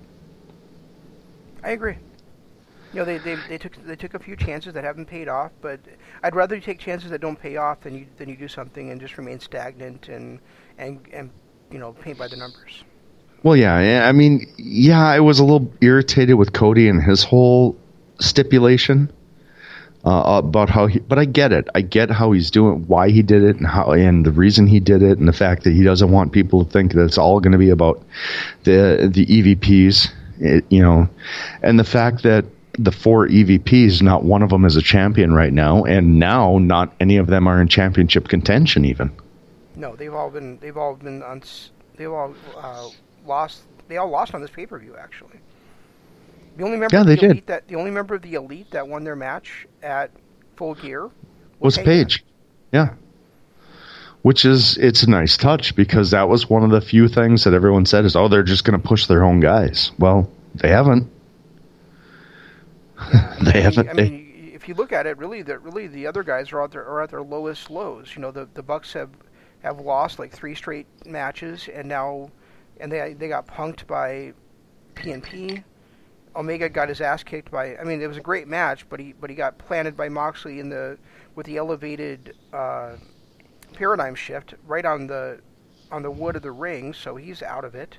I agree. You know, they, they, they took they took a few chances that haven't paid off, but I'd rather you take chances that don't pay off than you than you do something and just remain stagnant and and and you know paint by the numbers. Well, yeah, I mean, yeah, I was a little irritated with Cody and his whole stipulation uh, about how he, but I get it. I get how he's doing, why he did it, and how, and the reason he did it, and the fact that he doesn't want people to think that it's all going to be about the the EVPs, it, you know, and the fact that the four EVPs, not one of them is a champion right now, and now not any of them are in championship contention even. No, they've all been they've all been they've all uh, lost they all lost on this pay per view actually. The only member Yeah, of they the did. that the only member of the elite that won their match at Full Gear was Hangman. Page. Yeah. Which is it's a nice touch because that was one of the few things that everyone said is oh they're just going to push their own guys. Well, they haven't. they I haven't. mean, I they- mean, if you look at it, really, the really the other guys are out there are at their lowest lows. You know, the the Bucks have have lost like three straight matches, and now, and they they got punked by PNP. Omega got his ass kicked by. I mean, it was a great match, but he but he got planted by Moxley in the with the elevated uh, paradigm shift right on the on the wood of the ring, so he's out of it.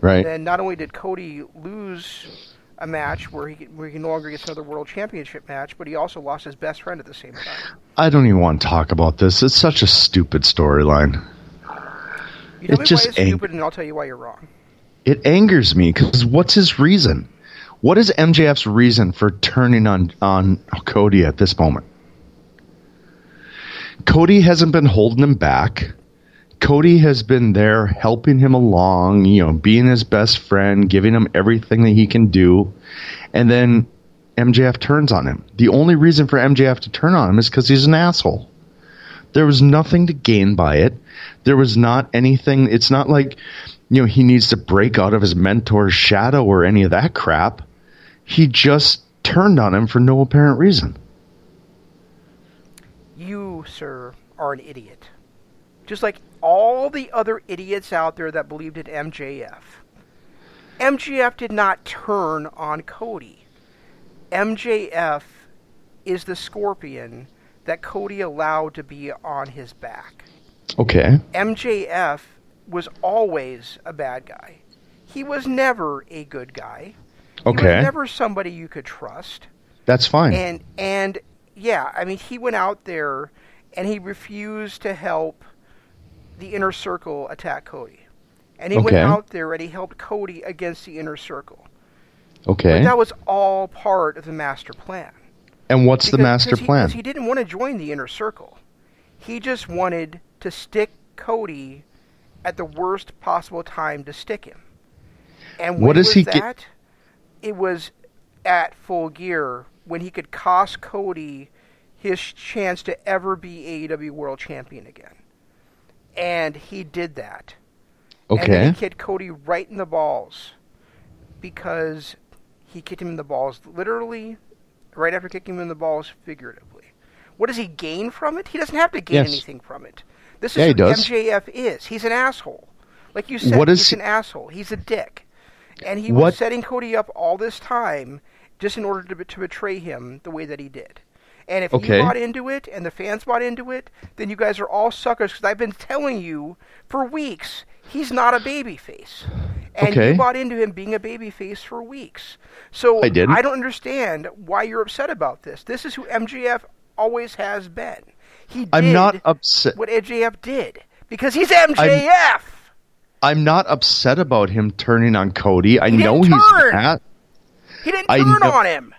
right. Then not only did Cody lose a match where he where he no longer gets another world championship match, but he also lost his best friend at the same time. I don't even want to talk about this. It's such a stupid storyline. You tell It me just why it's ain't- stupid, and I'll tell you why you're wrong. It angers me because what's his reason? What is MJF's reason for turning on on Cody at this moment? Cody hasn't been holding him back. Cody has been there helping him along, you know, being his best friend, giving him everything that he can do. And then MJF turns on him. The only reason for MJF to turn on him is because he's an asshole. There was nothing to gain by it. There was not anything. It's not like, you know, he needs to break out of his mentor's shadow or any of that crap. He just turned on him for no apparent reason. You, sir, are an idiot. Just like all the other idiots out there that believed in MJF. MJF did not turn on Cody. MJF is the scorpion that Cody allowed to be on his back. Okay. MJF was always a bad guy. He was never a good guy. He Okay. was never somebody you could trust. That's fine. And and yeah, I mean he went out there and he refused to help the inner circle attack Cody. And he went out there and he helped Cody against the inner circle. okay. But that was all part of the master plan. And what's the master because he, plan? because he didn't want to join the inner circle. He just wanted to stick Cody at the worst possible time to stick him. And when What does was he get- that? It was at full gear when he could cost Cody his chance to ever be AEW World Champion again. And he did that. Okay. And he kicked Cody right in the balls because he kicked him in the balls literally right after kicking him in the balls figuratively. What does he gain from it? He doesn't have to gain Yes. anything from it. This is Yeah, who does. MJF is. He's an asshole. Like you said, What he's he- an asshole. He's a dick. And he What- was setting Cody up all this time just in order to, to betray him the way that he did. And if Okay. you bought into it and the fans bought into it, then you guys are all suckers because I've been telling you for weeks he's not a babyface. And Okay. you bought into him being a babyface for weeks. So I didn't. don't understand why you're upset about this. This is who MJF always has been. He did I'm not upset. what MJF did because he's MJF. I'm not upset about him turning on Cody. I He know didn't he's turn. mad. he didn't I turn know- on him.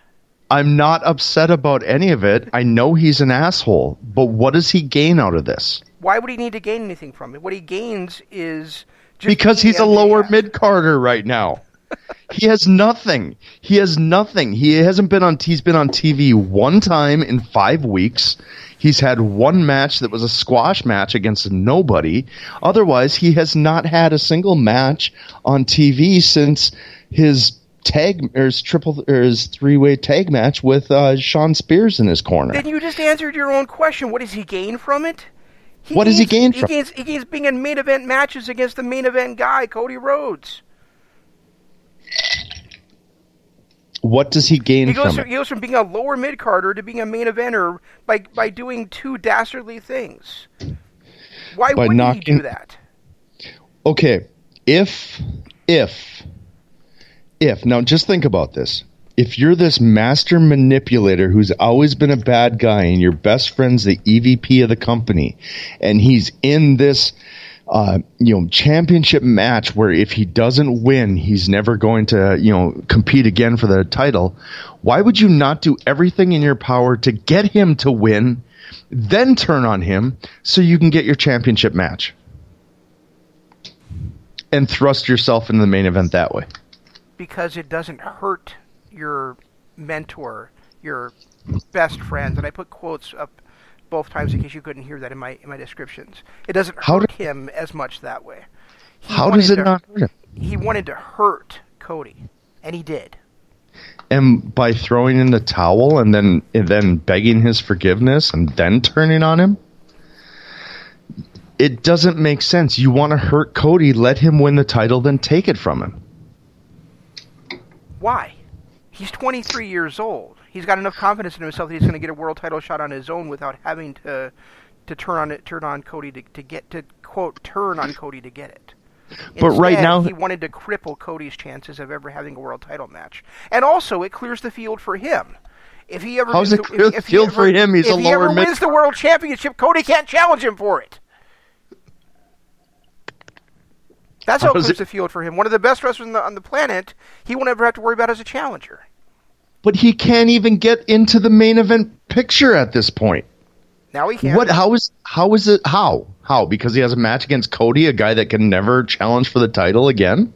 I'm not upset about any of it. I know he's an asshole, but what does he gain out of this? Why would he need to gain anything from it? What he gains is just Because he's a lower mid carder right now. he has nothing. He has nothing. He hasn't been on. He's been on TV one time in five weeks. He's had one match that was a squash match against nobody. Otherwise, he has not had a single match on TV since his tag or his triple or his three way tag match with uh, Shawn Spears in his corner. Then you just answered your own question. What does he gain from it? What does he gain he from? gains, he gains being in main event matches against the main event guy, Cody Rhodes. What does he gain He goes, from from, it? he goes from being a lower mid carder to being a main eventer by by doing two dastardly things. Why By wouldn't he do that? Okay, if if if now just think about this. If you're this master manipulator who's always been a bad guy and your best friend's the EVP of the company and he's in this uh, you know championship match where if he doesn't win he's never going to you know compete again for the title why would you not do everything in your power to get him to win then turn on him so you can get your championship match and thrust yourself into the main event that way. Because it doesn't hurt your mentor, your best friend. And I put quotes up both times in case you couldn't hear that in my in my descriptions. It doesn't How hurt him as much that way. He How does it to- not hurt him? He wanted to hurt Cody, and he did. And by throwing in the towel and then and then begging his forgiveness and then turning on him, it doesn't make sense. You want to hurt Cody, let him win the title, then take it from him. Why? He's 23 years old. He's got enough confidence in himself that he's going to get a world title shot on his own without having to to turn on it, turn on Cody to, to get to quote turn on Cody to get it. But right now- he wanted to cripple Cody's chances of ever having a world title match, and also it clears the field for him. If he ever How's it the- clear if- the if he field ever- for him? He's if a he ever mid- wins the world championship, Cody can't challenge him for it. That's how clears it- the field for him. One of the best wrestlers on the, on the planet, he won't ever have to worry about as a challenger. But he can't even get into the main event picture at this point. Now he can. What? How is? How is it? How? How? Because he has a match against Cody, a guy that can never challenge for the title again.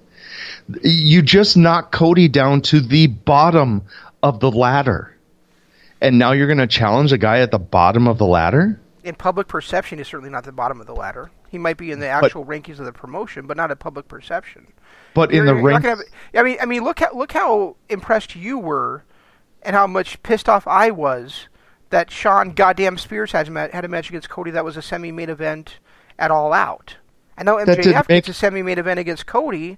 You just knock Cody down to the bottom of the ladder, and now you're going to challenge a guy at the bottom of the ladder. In public perception, he's certainly not the bottom of the ladder. He might be in the actual rankings of the promotion, but not in public perception. But in You're- the you're ring, have- I mean, I mean, look how look how impressed you were, and how much pissed off I was that Shawn goddamn Spears had a had a match against Cody that was a semi-main event at All Out. And now That MJF gets a semi-main event against Cody.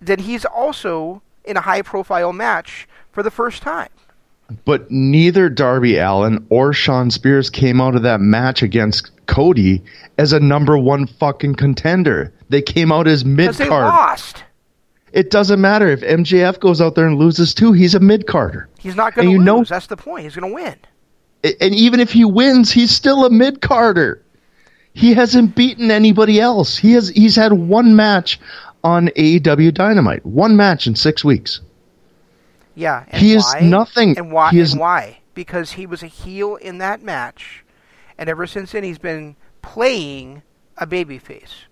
Then he's also in a high-profile match for the first time. But neither Darby Allin or Shawn Spears came out of that match against Cody as a number one fucking contender. They came out as mid Because they card. lost. It doesn't matter if MJF goes out there and loses too. He's a mid carder. He's not going to lose. know- That's the point. He's going to win. and even if he wins, he's still a mid carder. He hasn't beaten anybody else. He has he's had one match on AEW Dynamite. One match in six weeks. Yeah, and He is why? nothing. And why? He is- and why? Because he was a heel in that match, and ever since then he's been playing a babyface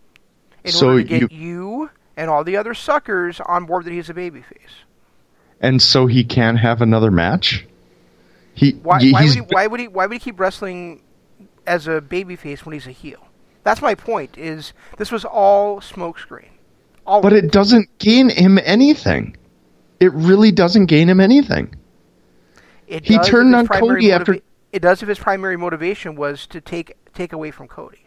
in So order to get you... and all the other suckers on board that he's a babyface. And so he can't have another match? He Why? why would he? Why would he? Why would he keep wrestling as a babyface when he's a heel? That's my point. Is this was all smokescreen? All But it doesn't gain him anything. It really doesn't gain him anything. It he turned on Cody after- It does if his primary motivation was to take take away from Cody.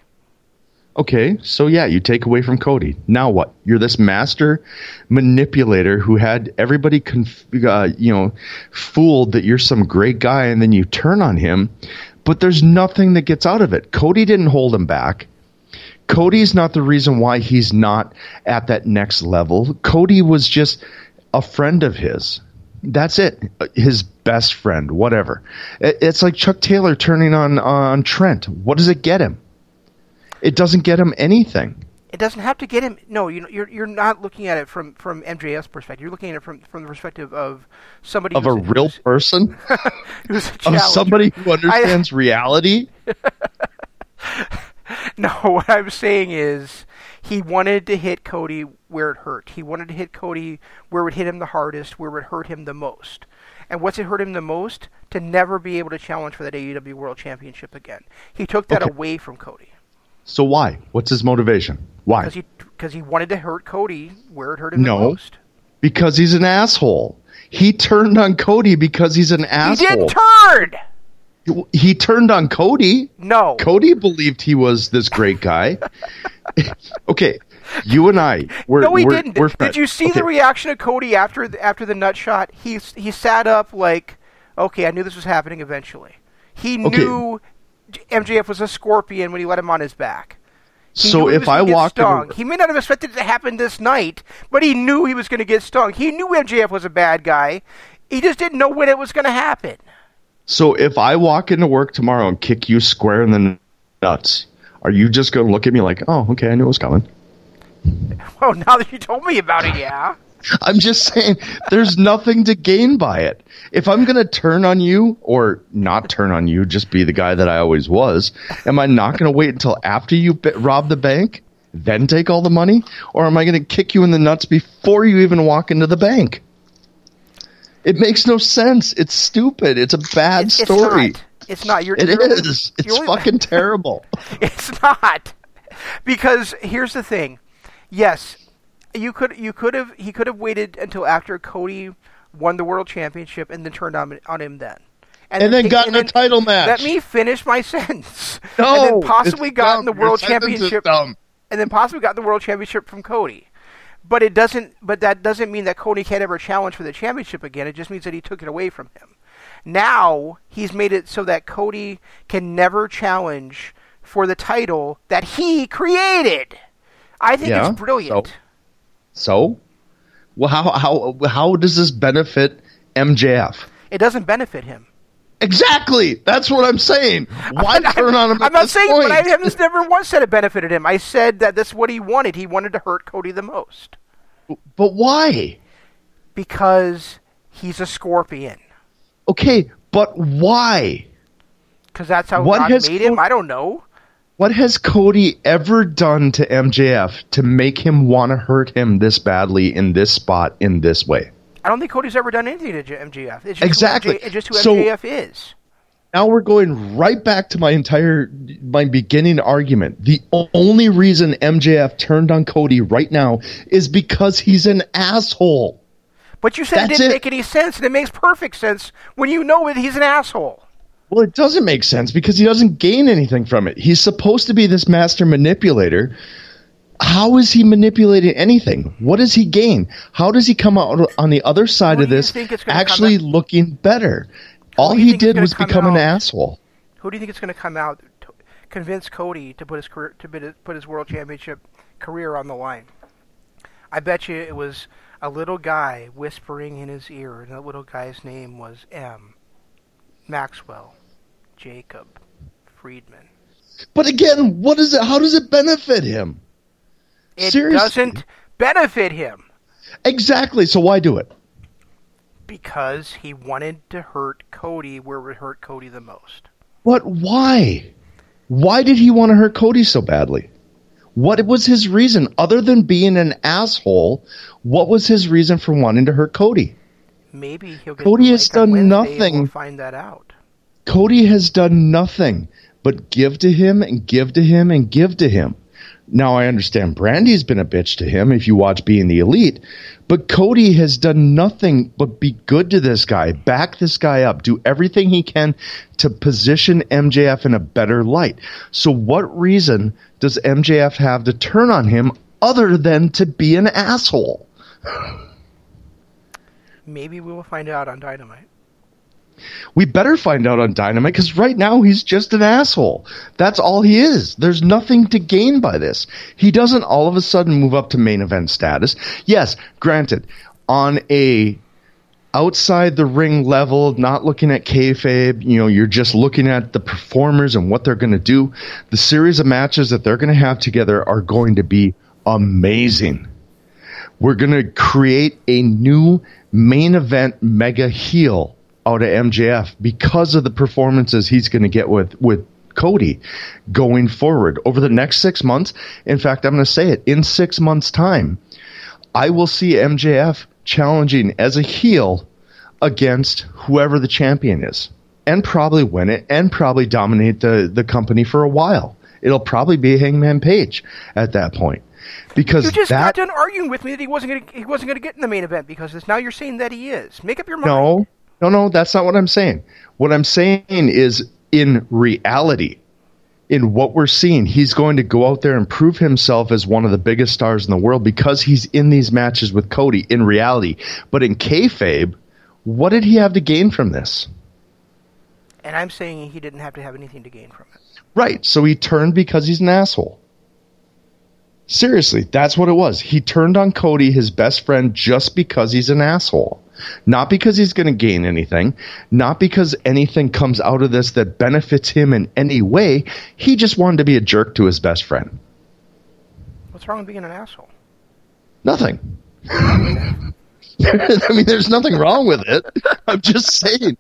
Okay, so yeah, you take away from Cody. Now what? You're this master manipulator who had everybody, conf- uh, you know, fooled that you're some great guy, and then you turn on him. But there's nothing that gets out of it. Cody didn't hold him back. Cody's not the reason why he's not at that next level. Cody was just a friend of his. That's it. His best friend, whatever. It's like Chuck Taylor turning on on Trent. What does it get him? It doesn't get him anything. It doesn't have to get him. No, you know, you're you're not looking at it from from MJF's perspective. You're looking at it from from the perspective of somebody Of a real person, who's a of somebody who understands reality. No, what I'm saying is he wanted to hit Cody where it hurt. He wanted to hit Cody where it would hit him the hardest, where it would hurt him the most. And what's it hurt him the most? To never be able to challenge for that AEW World Championship again. He took that Okay. away from Cody So why? What's his motivation? Why? because he because he wanted to hurt Cody where it hurt him No. the most. Because he's an asshole. He turned on Cody because he's an He asshole. He didn't turn. He turned on Cody. No. Cody believed he was this great guy. okay, you and I, we're, no, he we're, didn't. we're Did you see Okay, the reaction of Cody after the, after the nut shot? He he sat up like, okay, I knew this was happening eventually. He Okay. knew MJF was a scorpion when he let him on his back. He So if I walked a- he may not have expected it to happen this night, but he knew he was going to get stung. He knew MJF was a bad guy. He just didn't know when it was going to happen. So if I walk into work tomorrow and kick you square in the nuts, are you just going to look at me like, oh, okay, I knew it was coming? Well, now that you told me about it, yeah. I'm just saying, there's nothing to gain by it. If I'm going to turn on you or not turn on you, just be the guy that I always was, am I not going to wait until after you b- rob the bank, then take all the money? Or am I going to kick you in the nuts before you even walk into the bank? It makes no sense. It's stupid. It's a bad It's, story. It's not. It's not. You're, It you're is. you're It's fucking terrible. It's not. Because here's the thing. Yes, you could you could have he could have waited until after Cody won the world championship and then turned on on him then. And then take- gotten a title match. Let me finish my sentence. No, and then possibly gotten dumb. the world Your sentence is championship. And then possibly got the world championship from Cody. But it doesn't. But that doesn't mean that Cody can't ever challenge for the championship again. It just means that he took it away from him. Now he's made it so that Cody can never challenge for the title that he created. I think Yeah, it's brilliant. so- So, well, how how how does this benefit MJF? It doesn't benefit him. Exactly. That's what I'm saying. Why turn on him? I'm not saying, point? but I haven't never once said it benefited him. I said that that's what he wanted. He wanted to hurt Cody the most But why? because he's a scorpion. Okay, but why? Because that's how What God made him. Co- I don't know. What has Cody ever done to MJF to make him want to hurt him this badly in this spot in this way? I don't think Cody's ever done anything to MJF. It's just Exactly. Who MJ, it's just who So- MJF is. now we're going right back to my entire my beginning argument. The only reason MJF turned on Cody right now is because he's an asshole. But you said it didn't it. make any sense, and it makes perfect sense when you know that he's an asshole. Well, it doesn't make sense because he doesn't gain anything from it. He's supposed to be this master manipulator. How is he manipulating anything? What does he gain? How does he come out on the other side Who of do you this think it's gonna come actually out- looking better? All do you he think is did gonna was come become an out? asshole. Who do you think is going to come out to convince Cody to put his career, to put his world championship career on the line? I bet you it was a little guy whispering in his ear, and that little guy's name was M. Maxwell, Jacob, Friedman. But again, what is it? How does it benefit him? It Seriously. doesn't benefit him Exactly. So why do it? because he wanted to hurt Cody where it would hurt Cody the most. But why? Why did he want to hurt Cody so badly? What was his reason other than being an asshole? What was his reason for wanting to hurt Cody? Maybe he'll get Cody has done Wednesday nothing. We'll find that out. Cody has done nothing but give to him and give to him and give to him. Now I understand Brandi's been a bitch to him if you watch Being the Elite, but Cody has done nothing but be good to this guy, back this guy up, do everything he can to position MJF in a better light. So what reason does MJF have to turn on him other than to be an asshole? Maybe we will find out on Dynamite. We better find out on Dynamite because right now he's just an asshole. That's all he is. There's nothing to gain by this. He doesn't all of a sudden move up to main event status. Yes, granted, on a outside the ring level, not looking at kayfabe, you know, you're just looking at the performers and what they're going to do. The series of matches that they're going to have together are going to be amazing. We're going to create a new main event mega heel out of MJF because of the performances he's going to get with, with Cody going forward over the next six months. In fact, I'm going to say it in six months' time, I will see MJF challenging as a heel against whoever the champion is and probably win it and probably dominate the, the company for a while. It'll probably be Hangman Page at that point. Because You just that got done arguing with me that he wasn't going to he wasn't going to get in the main event because now you're saying that he is. Make up your mind. No, No, no, that's not what I'm saying. What I'm saying is in reality, in what we're seeing, he's going to go out there and prove himself as one of the biggest stars in the world because he's in these matches with Cody in reality. But in kayfabe, what did he have to gain from this? And I'm saying he didn't have to have anything to gain from it. Right. So he turned because he's an asshole. Seriously, that's what it was. He turned on Cody, his best friend, just because he's an asshole. Not because he's going to gain anything, not because anything comes out of this that benefits him in any way. He just wanted to be a jerk to his best friend. What's wrong with being an asshole? Nothing. I mean, there's nothing wrong with it. I'm just saying.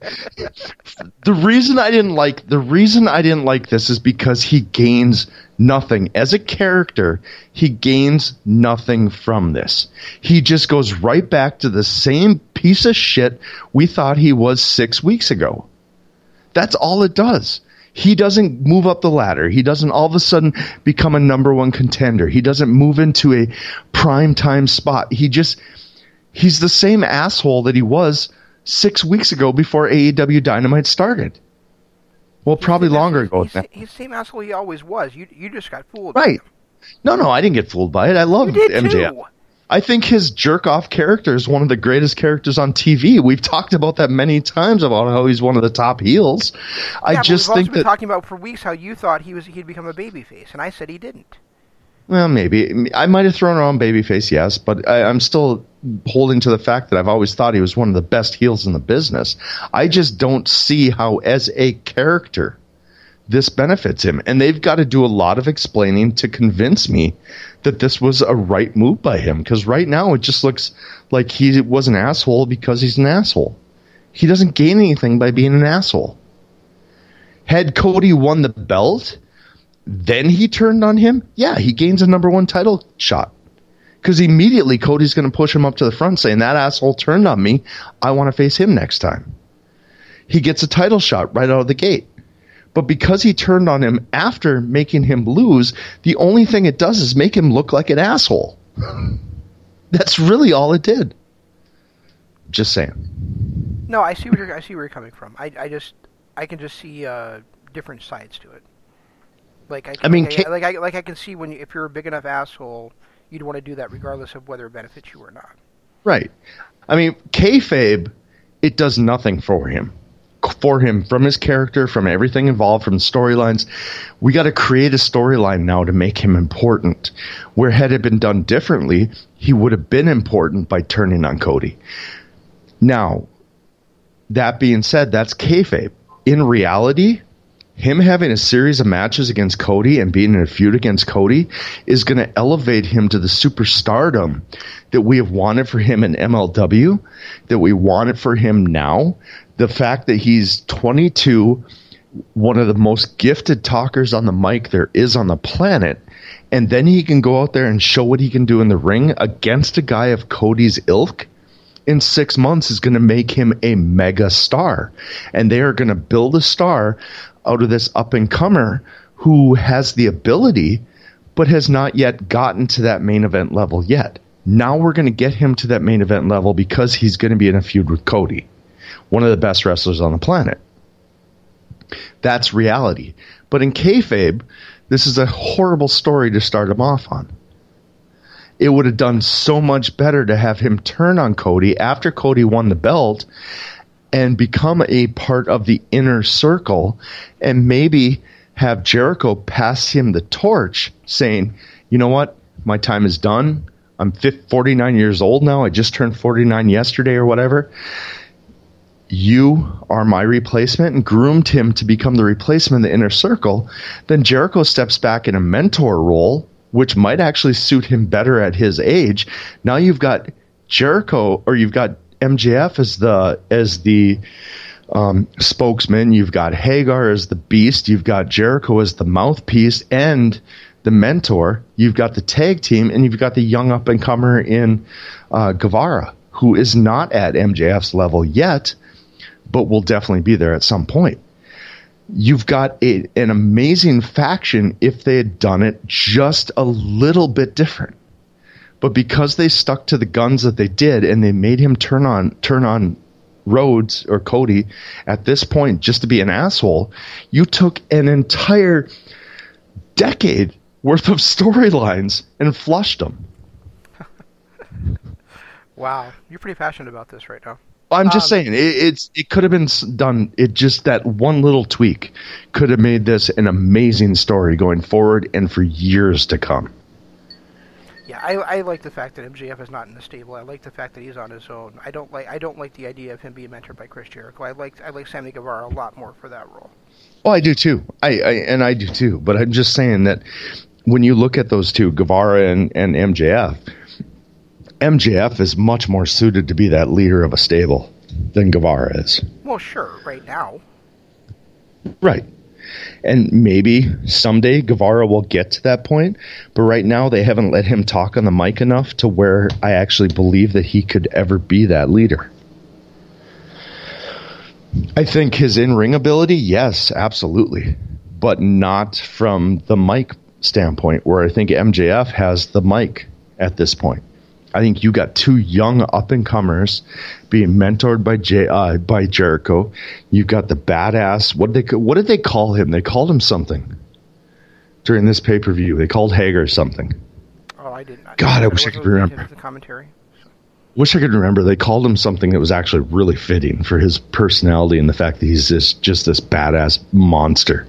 The reason I didn't like the reason I didn't like this is because he gains nothing as a character. He gains nothing from this. He just goes right back to the same piece of shit we thought he was six weeks ago. That's all it does. He doesn't move up the ladder. He doesn't all of a sudden become a number one contender. He doesn't move into a prime time spot. He just he's the same asshole that he was six weeks ago before AEW Dynamite started. Well, probably He's- longer ago. He's, he's the same asshole he always was. You you just got fooled. Right. No, no, I didn't get fooled by it. I love MJF. too. I think his jerk off character is one of the greatest characters on TV. We've talked about that many times about how he's one of the top heels. I just we've think also been that talking about for weeks how you thought he was he'd become a babyface, and I said he didn't. Well, maybe I might have thrown around babyface, yes, but I, I'm still holding to the fact that I've always thought he was one of the best heels in the business. I just don't see how, as a character, this benefits him, and they've got to do a lot of explaining to convince me that this was a right move by him. Because right now, it just looks like he was an asshole because he's an asshole. He doesn't gain anything by being an asshole. Had Cody won the belt, then he turned on him, yeah, he gains a number one title shot. Because immediately Cody's going to push him up to the front saying, That asshole turned on me. I want to face him next time. He gets a title shot right out of the gate. But because he turned on him after making him lose, the only thing it does is make him look like an asshole. That's really all it did. Just saying. No, I see where you're, I see where you're coming from. I, I just I can just see uh, different sides to it. Like I, I mean, like, I, like I like I can see when you, if you're a big enough asshole, you'd want to do that regardless of whether it benefits you or not. Right. I mean, kayfabe, it does nothing for him. For him, from his character, from everything involved, from the storylines, we got to create a storyline now to make him important. Where had it been done differently, he would have been important by turning on Cody. Now, that being said, that's kayfabe. In reality, him having a series of matches against Cody and being in a feud against Cody is going to elevate him to the superstardom that we have wanted for him in MLW, that we wanted for him now. The fact that he's 22, one of the most gifted talkers on the mic there is on the planet, and then he can go out there and show what he can do in the ring against a guy of Cody's ilk in six months is going to make him a mega star. And they are going to build a star out of this up and comer who has the ability, but has not yet gotten to that main event level yet. Now we're going to get him to that main event level because he's going to be in a feud with Cody, one of the best wrestlers on the planet. That's reality. But in kayfabe, this is a horrible story to start him off on it would have done so much better to have him turn on Cody after Cody won the belt and become a part of the inner circle and maybe have Jericho pass him the torch saying, you know what? My time is done. I'm 49 years old now. I just turned 49 yesterday or whatever. You are my replacement and groomed him to become the replacement in the inner circle. Then Jericho steps back in a mentor role which might actually suit him better at his age. Now you've got Jericho or you've got MJF as the as the um, spokesman. You've got Hager as the beast. You've got Jericho as the mouthpiece and the mentor. You've got the tag team, and you've got the young up and comer in uh, Guevara, who is not at MJF's level yet, but will definitely be there at some point you've got a, an amazing faction if they had done it just a little bit different. But because they stuck to the guns that they did and they made him turn on turn on Rhodes or Cody at this point just to be an asshole. You took an entire decade worth of storylines and flushed them. Wow, you're pretty passionate about this right now. I'm just Um, saying it, it's it could have been done. It just that one little tweak could have made this an amazing story going forward and for years to come. I, I like the fact that MJF is not in the stable. I like the fact that he's on his own. I don't like I don't like the idea of him being mentored by Chris Jericho. I like I like Sammy Guevara a lot more for that role. Well, I do too. I, I and I do too. But I'm just saying that when you look at those two, Guevara and, and MJF, MJF is much more suited to be that leader of a stable than Guevara is. Well, sure, right now. Right. And maybe someday Guevara will get to that point, but right now they haven't let him talk on the mic enough to where I actually believe that he could ever be that leader. I think his in ring ability, yes, absolutely, but not from the mic standpoint, where I think MJF has the mic at this point. I think you got two young up and comers being mentored by J, uh, by Jericho. You've got the badass. What did they what did they call him? They called him something during this pay per view. They called Hager something. Oh, I didn't. God, I wish I could remember. The commentary. Wish I could remember. They called him something that was actually really fitting for his personality and the fact that he's this just this badass monster.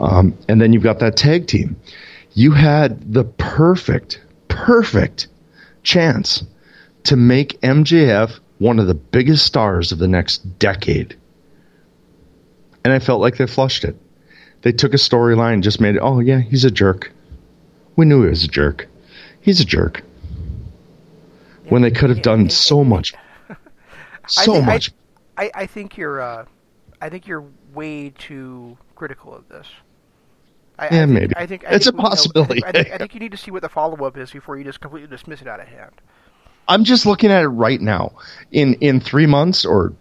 Um, and then you've got that tag team. You had the perfect, perfect chance to make MJF one of the biggest stars of the next decade. And I felt like they flushed it. They took a storyline and just made it, oh, yeah, he's a jerk. We knew he was a jerk. He's a jerk. When they could have done so much. So thi- much. I, I think you're uh, I think you're way too critical of this. I, Yeah, I think, maybe. I think I It's think, a you know, possibility. I, think, I think you need to see what the follow up is before you just completely dismiss it out of hand. I'm just looking at it right now. In in three months or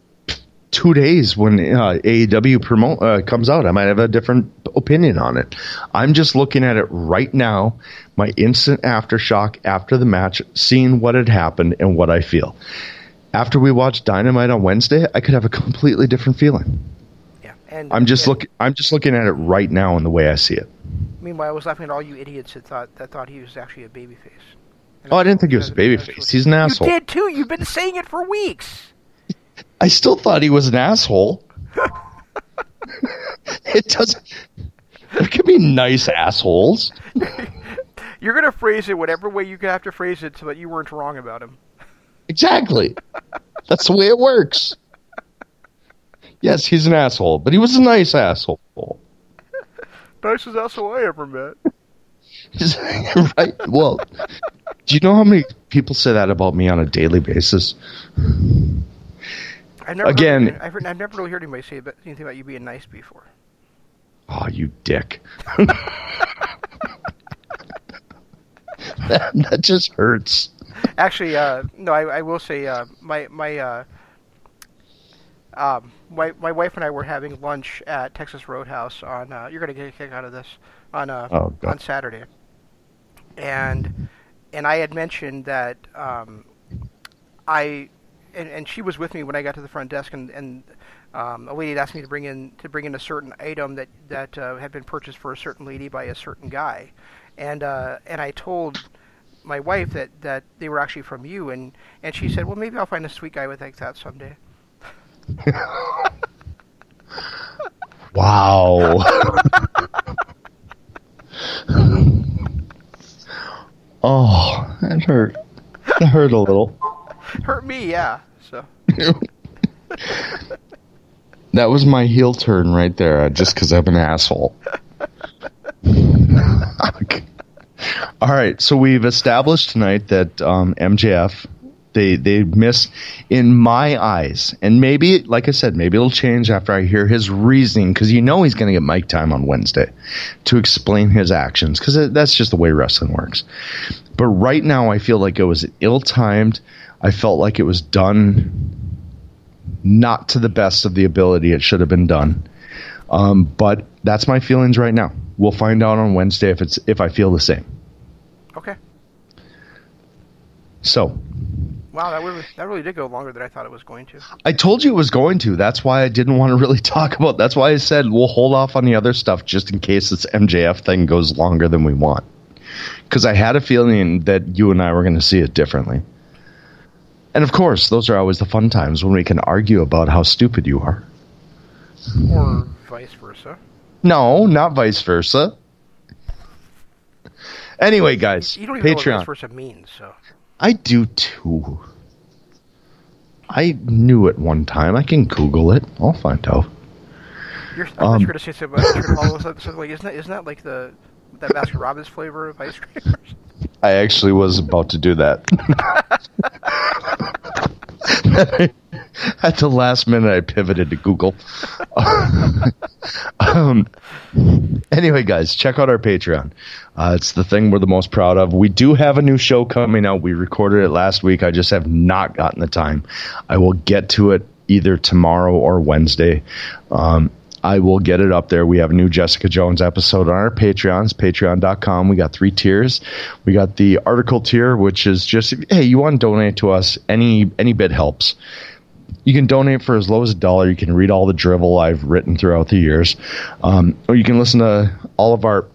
two days when uh, AEW promote uh, comes out, I might have a different opinion on it. I'm just looking at it right now. My instant aftershock after the match, seeing what had happened and what I feel. After we watch Dynamite on Wednesday, I could have a completely different feeling. And I'm just and looking. I'm just looking at it right now in the way I see it. Meanwhile, I was laughing at all you idiots that thought that thought he was actually a babyface. And Oh, I didn't think he was a babyface. He's an asshole. You did too. You've been saying it for weeks. I still thought he was an asshole. it doesn't. There can be nice assholes. You're gonna phrase it whatever way you have to phrase it so that you weren't wrong about him. Exactly. That's the way it works. Yes, he's an asshole, but he was a nice asshole. Nicest asshole I ever met. right? Well, do you know how many people say that about me on a daily basis? I've never Again- heard, I've, heard, I've never really heard anybody say about, anything about you being nice before. Oh, you dick. that, that just hurts. Actually, uh, no, I, I will say uh, my my uh, um, my my wife and I were having lunch at Texas Roadhouse on. Uh, you're gonna get a kick out of this on uh, Oh, on Saturday, and and I had mentioned that um, I and, and she was with me when I got to the front desk, and and um, a lady had asked me to bring in to bring in a certain item that that uh, had been purchased for a certain lady by a certain guy, and uh, and I told my wife that that they were actually from you, and and she said, well, maybe I'll find a sweet guy with like that someday. Wow. oh, that hurt. That hurt a little. Hurt me, yeah. So That was my heel turn right there, uh, just because I'm an asshole. Okay. All right, so we've established tonight that um, MJF they they miss in my eyes, and maybe, like I said, maybe it'll change after I hear his reasoning because you know he's going to get mic time on Wednesday to explain his actions because that's just the way wrestling works. But right now, I feel like it was ill timed. I felt like it was done not to the best of the ability it should have been done. Um, but that's my feelings right now. We'll find out on Wednesday if it's if I feel the same. okay. So, Wow, that really, that really did go longer than I thought it was going to. I told you it was going to. That's why I didn't want to really talk about. That's why I said we'll hold off on the other stuff just in case this MJF thing goes longer than we want. Because I had a feeling that you and I were going to see it differently. And of course, those are always the fun times when we can argue about how stupid you are. Or vice versa. No, not vice versa. Anyway, guys, You don't even know what vice versa means, so. I do too. I knew it one time. I can Google it. I'll find out. You're, I thought Um, going to say something about sugar hollow, so- so, like, isn't that, isn't that like the that Baskin Robbins flavor of ice cream? I actually was about to do that. At the last minute, I pivoted to Google. um, anyway, guys, check out our Patreon. Uh, it's the thing we're the most proud of. We do have a new show coming out. We recorded it last week. I just have not gotten the time. I will get to it either tomorrow or Wednesday. Um, I will get it up there. We have a new Jessica Jones episode on our Patreons, patreon.com. We got three tiers. We got the article tier, which is just, hey, you want to donate to us? Any, any bit helps. You can donate for as low as a dollar. You can read all the drivel I've written throughout the years. Um, or you can listen to all of our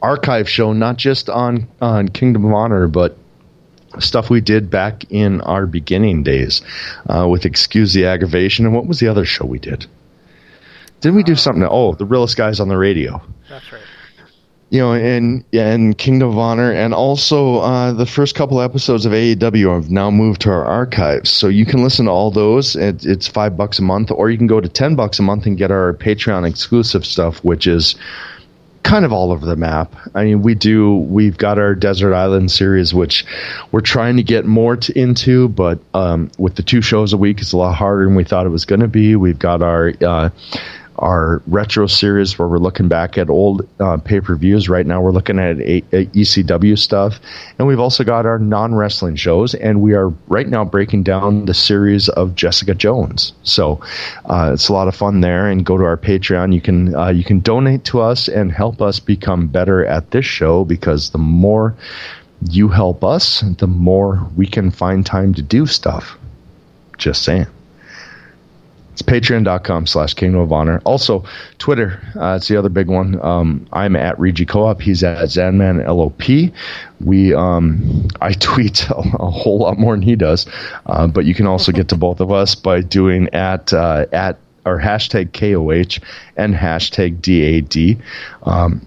archive show, not just on, on Kingdom of Honor, but stuff we did back in our beginning days uh, with Excuse the Aggravation. And what was the other show we did? Didn't we do something? Oh, the realest guys on the radio. That's right. You know, and and Kingdom of Honor, and also uh, the first couple episodes of AEW have now moved to our archives, so you can listen to all those. It, it's five bucks a month, or you can go to ten bucks a month and get our Patreon exclusive stuff, which is kind of all over the map. I mean, we do. We've got our Desert Island series, which we're trying to get more to, into, but um, with the two shows a week, it's a lot harder than we thought it was going to be. We've got our uh, our retro series where we're looking back at old uh, pay per views. Right now, we're looking at a, a ECW stuff, and we've also got our non wrestling shows. And we are right now breaking down the series of Jessica Jones. So uh, it's a lot of fun there. And go to our Patreon. You can uh, you can donate to us and help us become better at this show because the more you help us, the more we can find time to do stuff. Just saying. It's patreon.com slash kingdom of honor. Also, Twitter. Uh, it's the other big one. Um, I'm at Regi Co-op. He's at Zanman LOP. We, um, I tweet a, a whole lot more than he does. Uh, but you can also get to both of us by doing at, uh, at, or hashtag KOH and hashtag DAD. Um,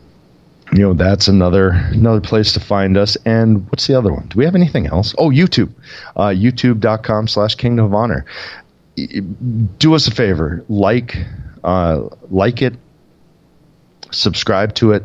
you know that's another another place to find us and what's the other one do we have anything else oh youtube uh, youtube.com slash kingdom of honor do us a favor like uh, like it subscribe to it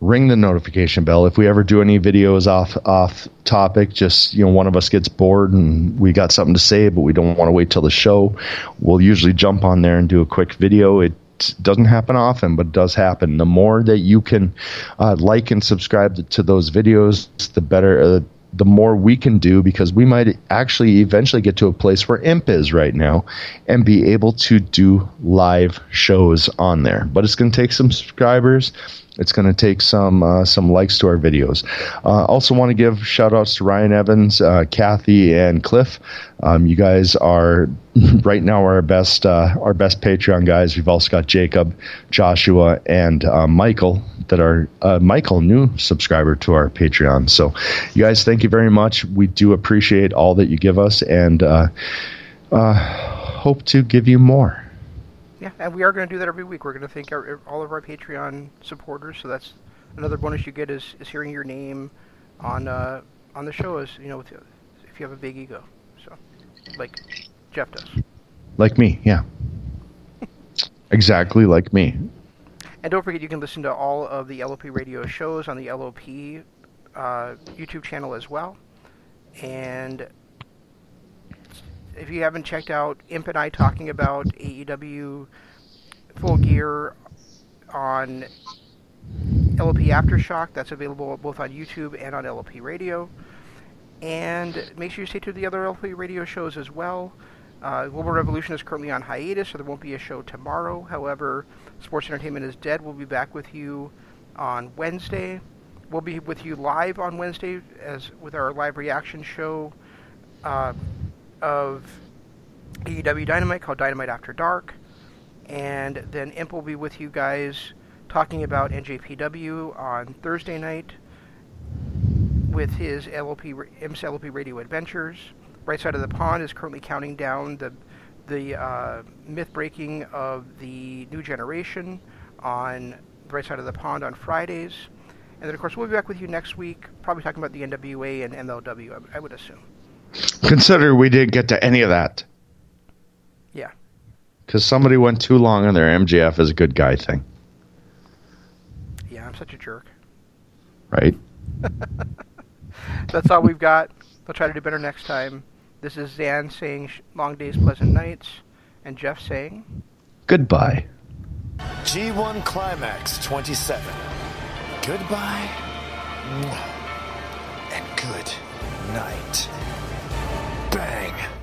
ring the notification bell. If we ever do any videos off off topic just you know one of us gets bored and we got something to say but we don't want to wait till the show we'll usually jump on there and do a quick video. It doesn't happen often but it does happen. The more that you can uh, like and subscribe to those videos the better uh, the more we can do because we might actually eventually get to a place where imp is right now and be able to do live shows on there. But it's going to take some subscribers it's going to take some uh, some likes to our videos. Uh, also, want to give shout outs to Ryan Evans, uh, Kathy, and Cliff. Um, you guys are right now our best uh, our best Patreon guys. We've also got Jacob, Joshua, and uh, Michael that are uh, Michael, new subscriber to our Patreon. So, you guys, thank you very much. We do appreciate all that you give us, and hope to give you more. Yeah, and we are going to do that every week. We're going to thank our, all of our Patreon supporters. So that's another bonus you get is, is hearing your name on uh, on the show. Is you know with, if you have a big ego, so like Jeff does. Like me, yeah. exactly like me. And don't forget, you can listen to all of the LOP radio shows on the LOP uh, YouTube channel as well. And if you haven't checked out Imp and I talking about AEW Full Gear on LOP Aftershock, that's available both on YouTube and on LOP Radio. And make sure you stay tuned to the other LOP radio shows as well. Uh, Global Revolution is currently on hiatus, so there won't be a show tomorrow. However, Sports Entertainment is Dead we will be back with you on Wednesday. We'll be with you live on Wednesday as with our live reaction show uh, of AEW Dynamite called Dynamite After Dark. And then Imp will be with you guys talking about NJPW on Thursday night with his LLP, Imp's LLP Radio Adventures. Right side of the pond is currently counting down the the uh, myth breaking of the new generation on right side of the pond on Fridays. And then, of course, we'll be back with you next week, probably talking about the NWA and MLW, I would assume. Consider we didn't get to any of that Yeah. because somebody went too long on their MJF is a good guy thing, Yeah, I'm such a jerk. right? That's all we've got. I'll try to do better next time. This is Zan saying long days, pleasant nights, and Jeff saying. Goodbye. G1 Climax 27. Goodbye. And good night. Bang!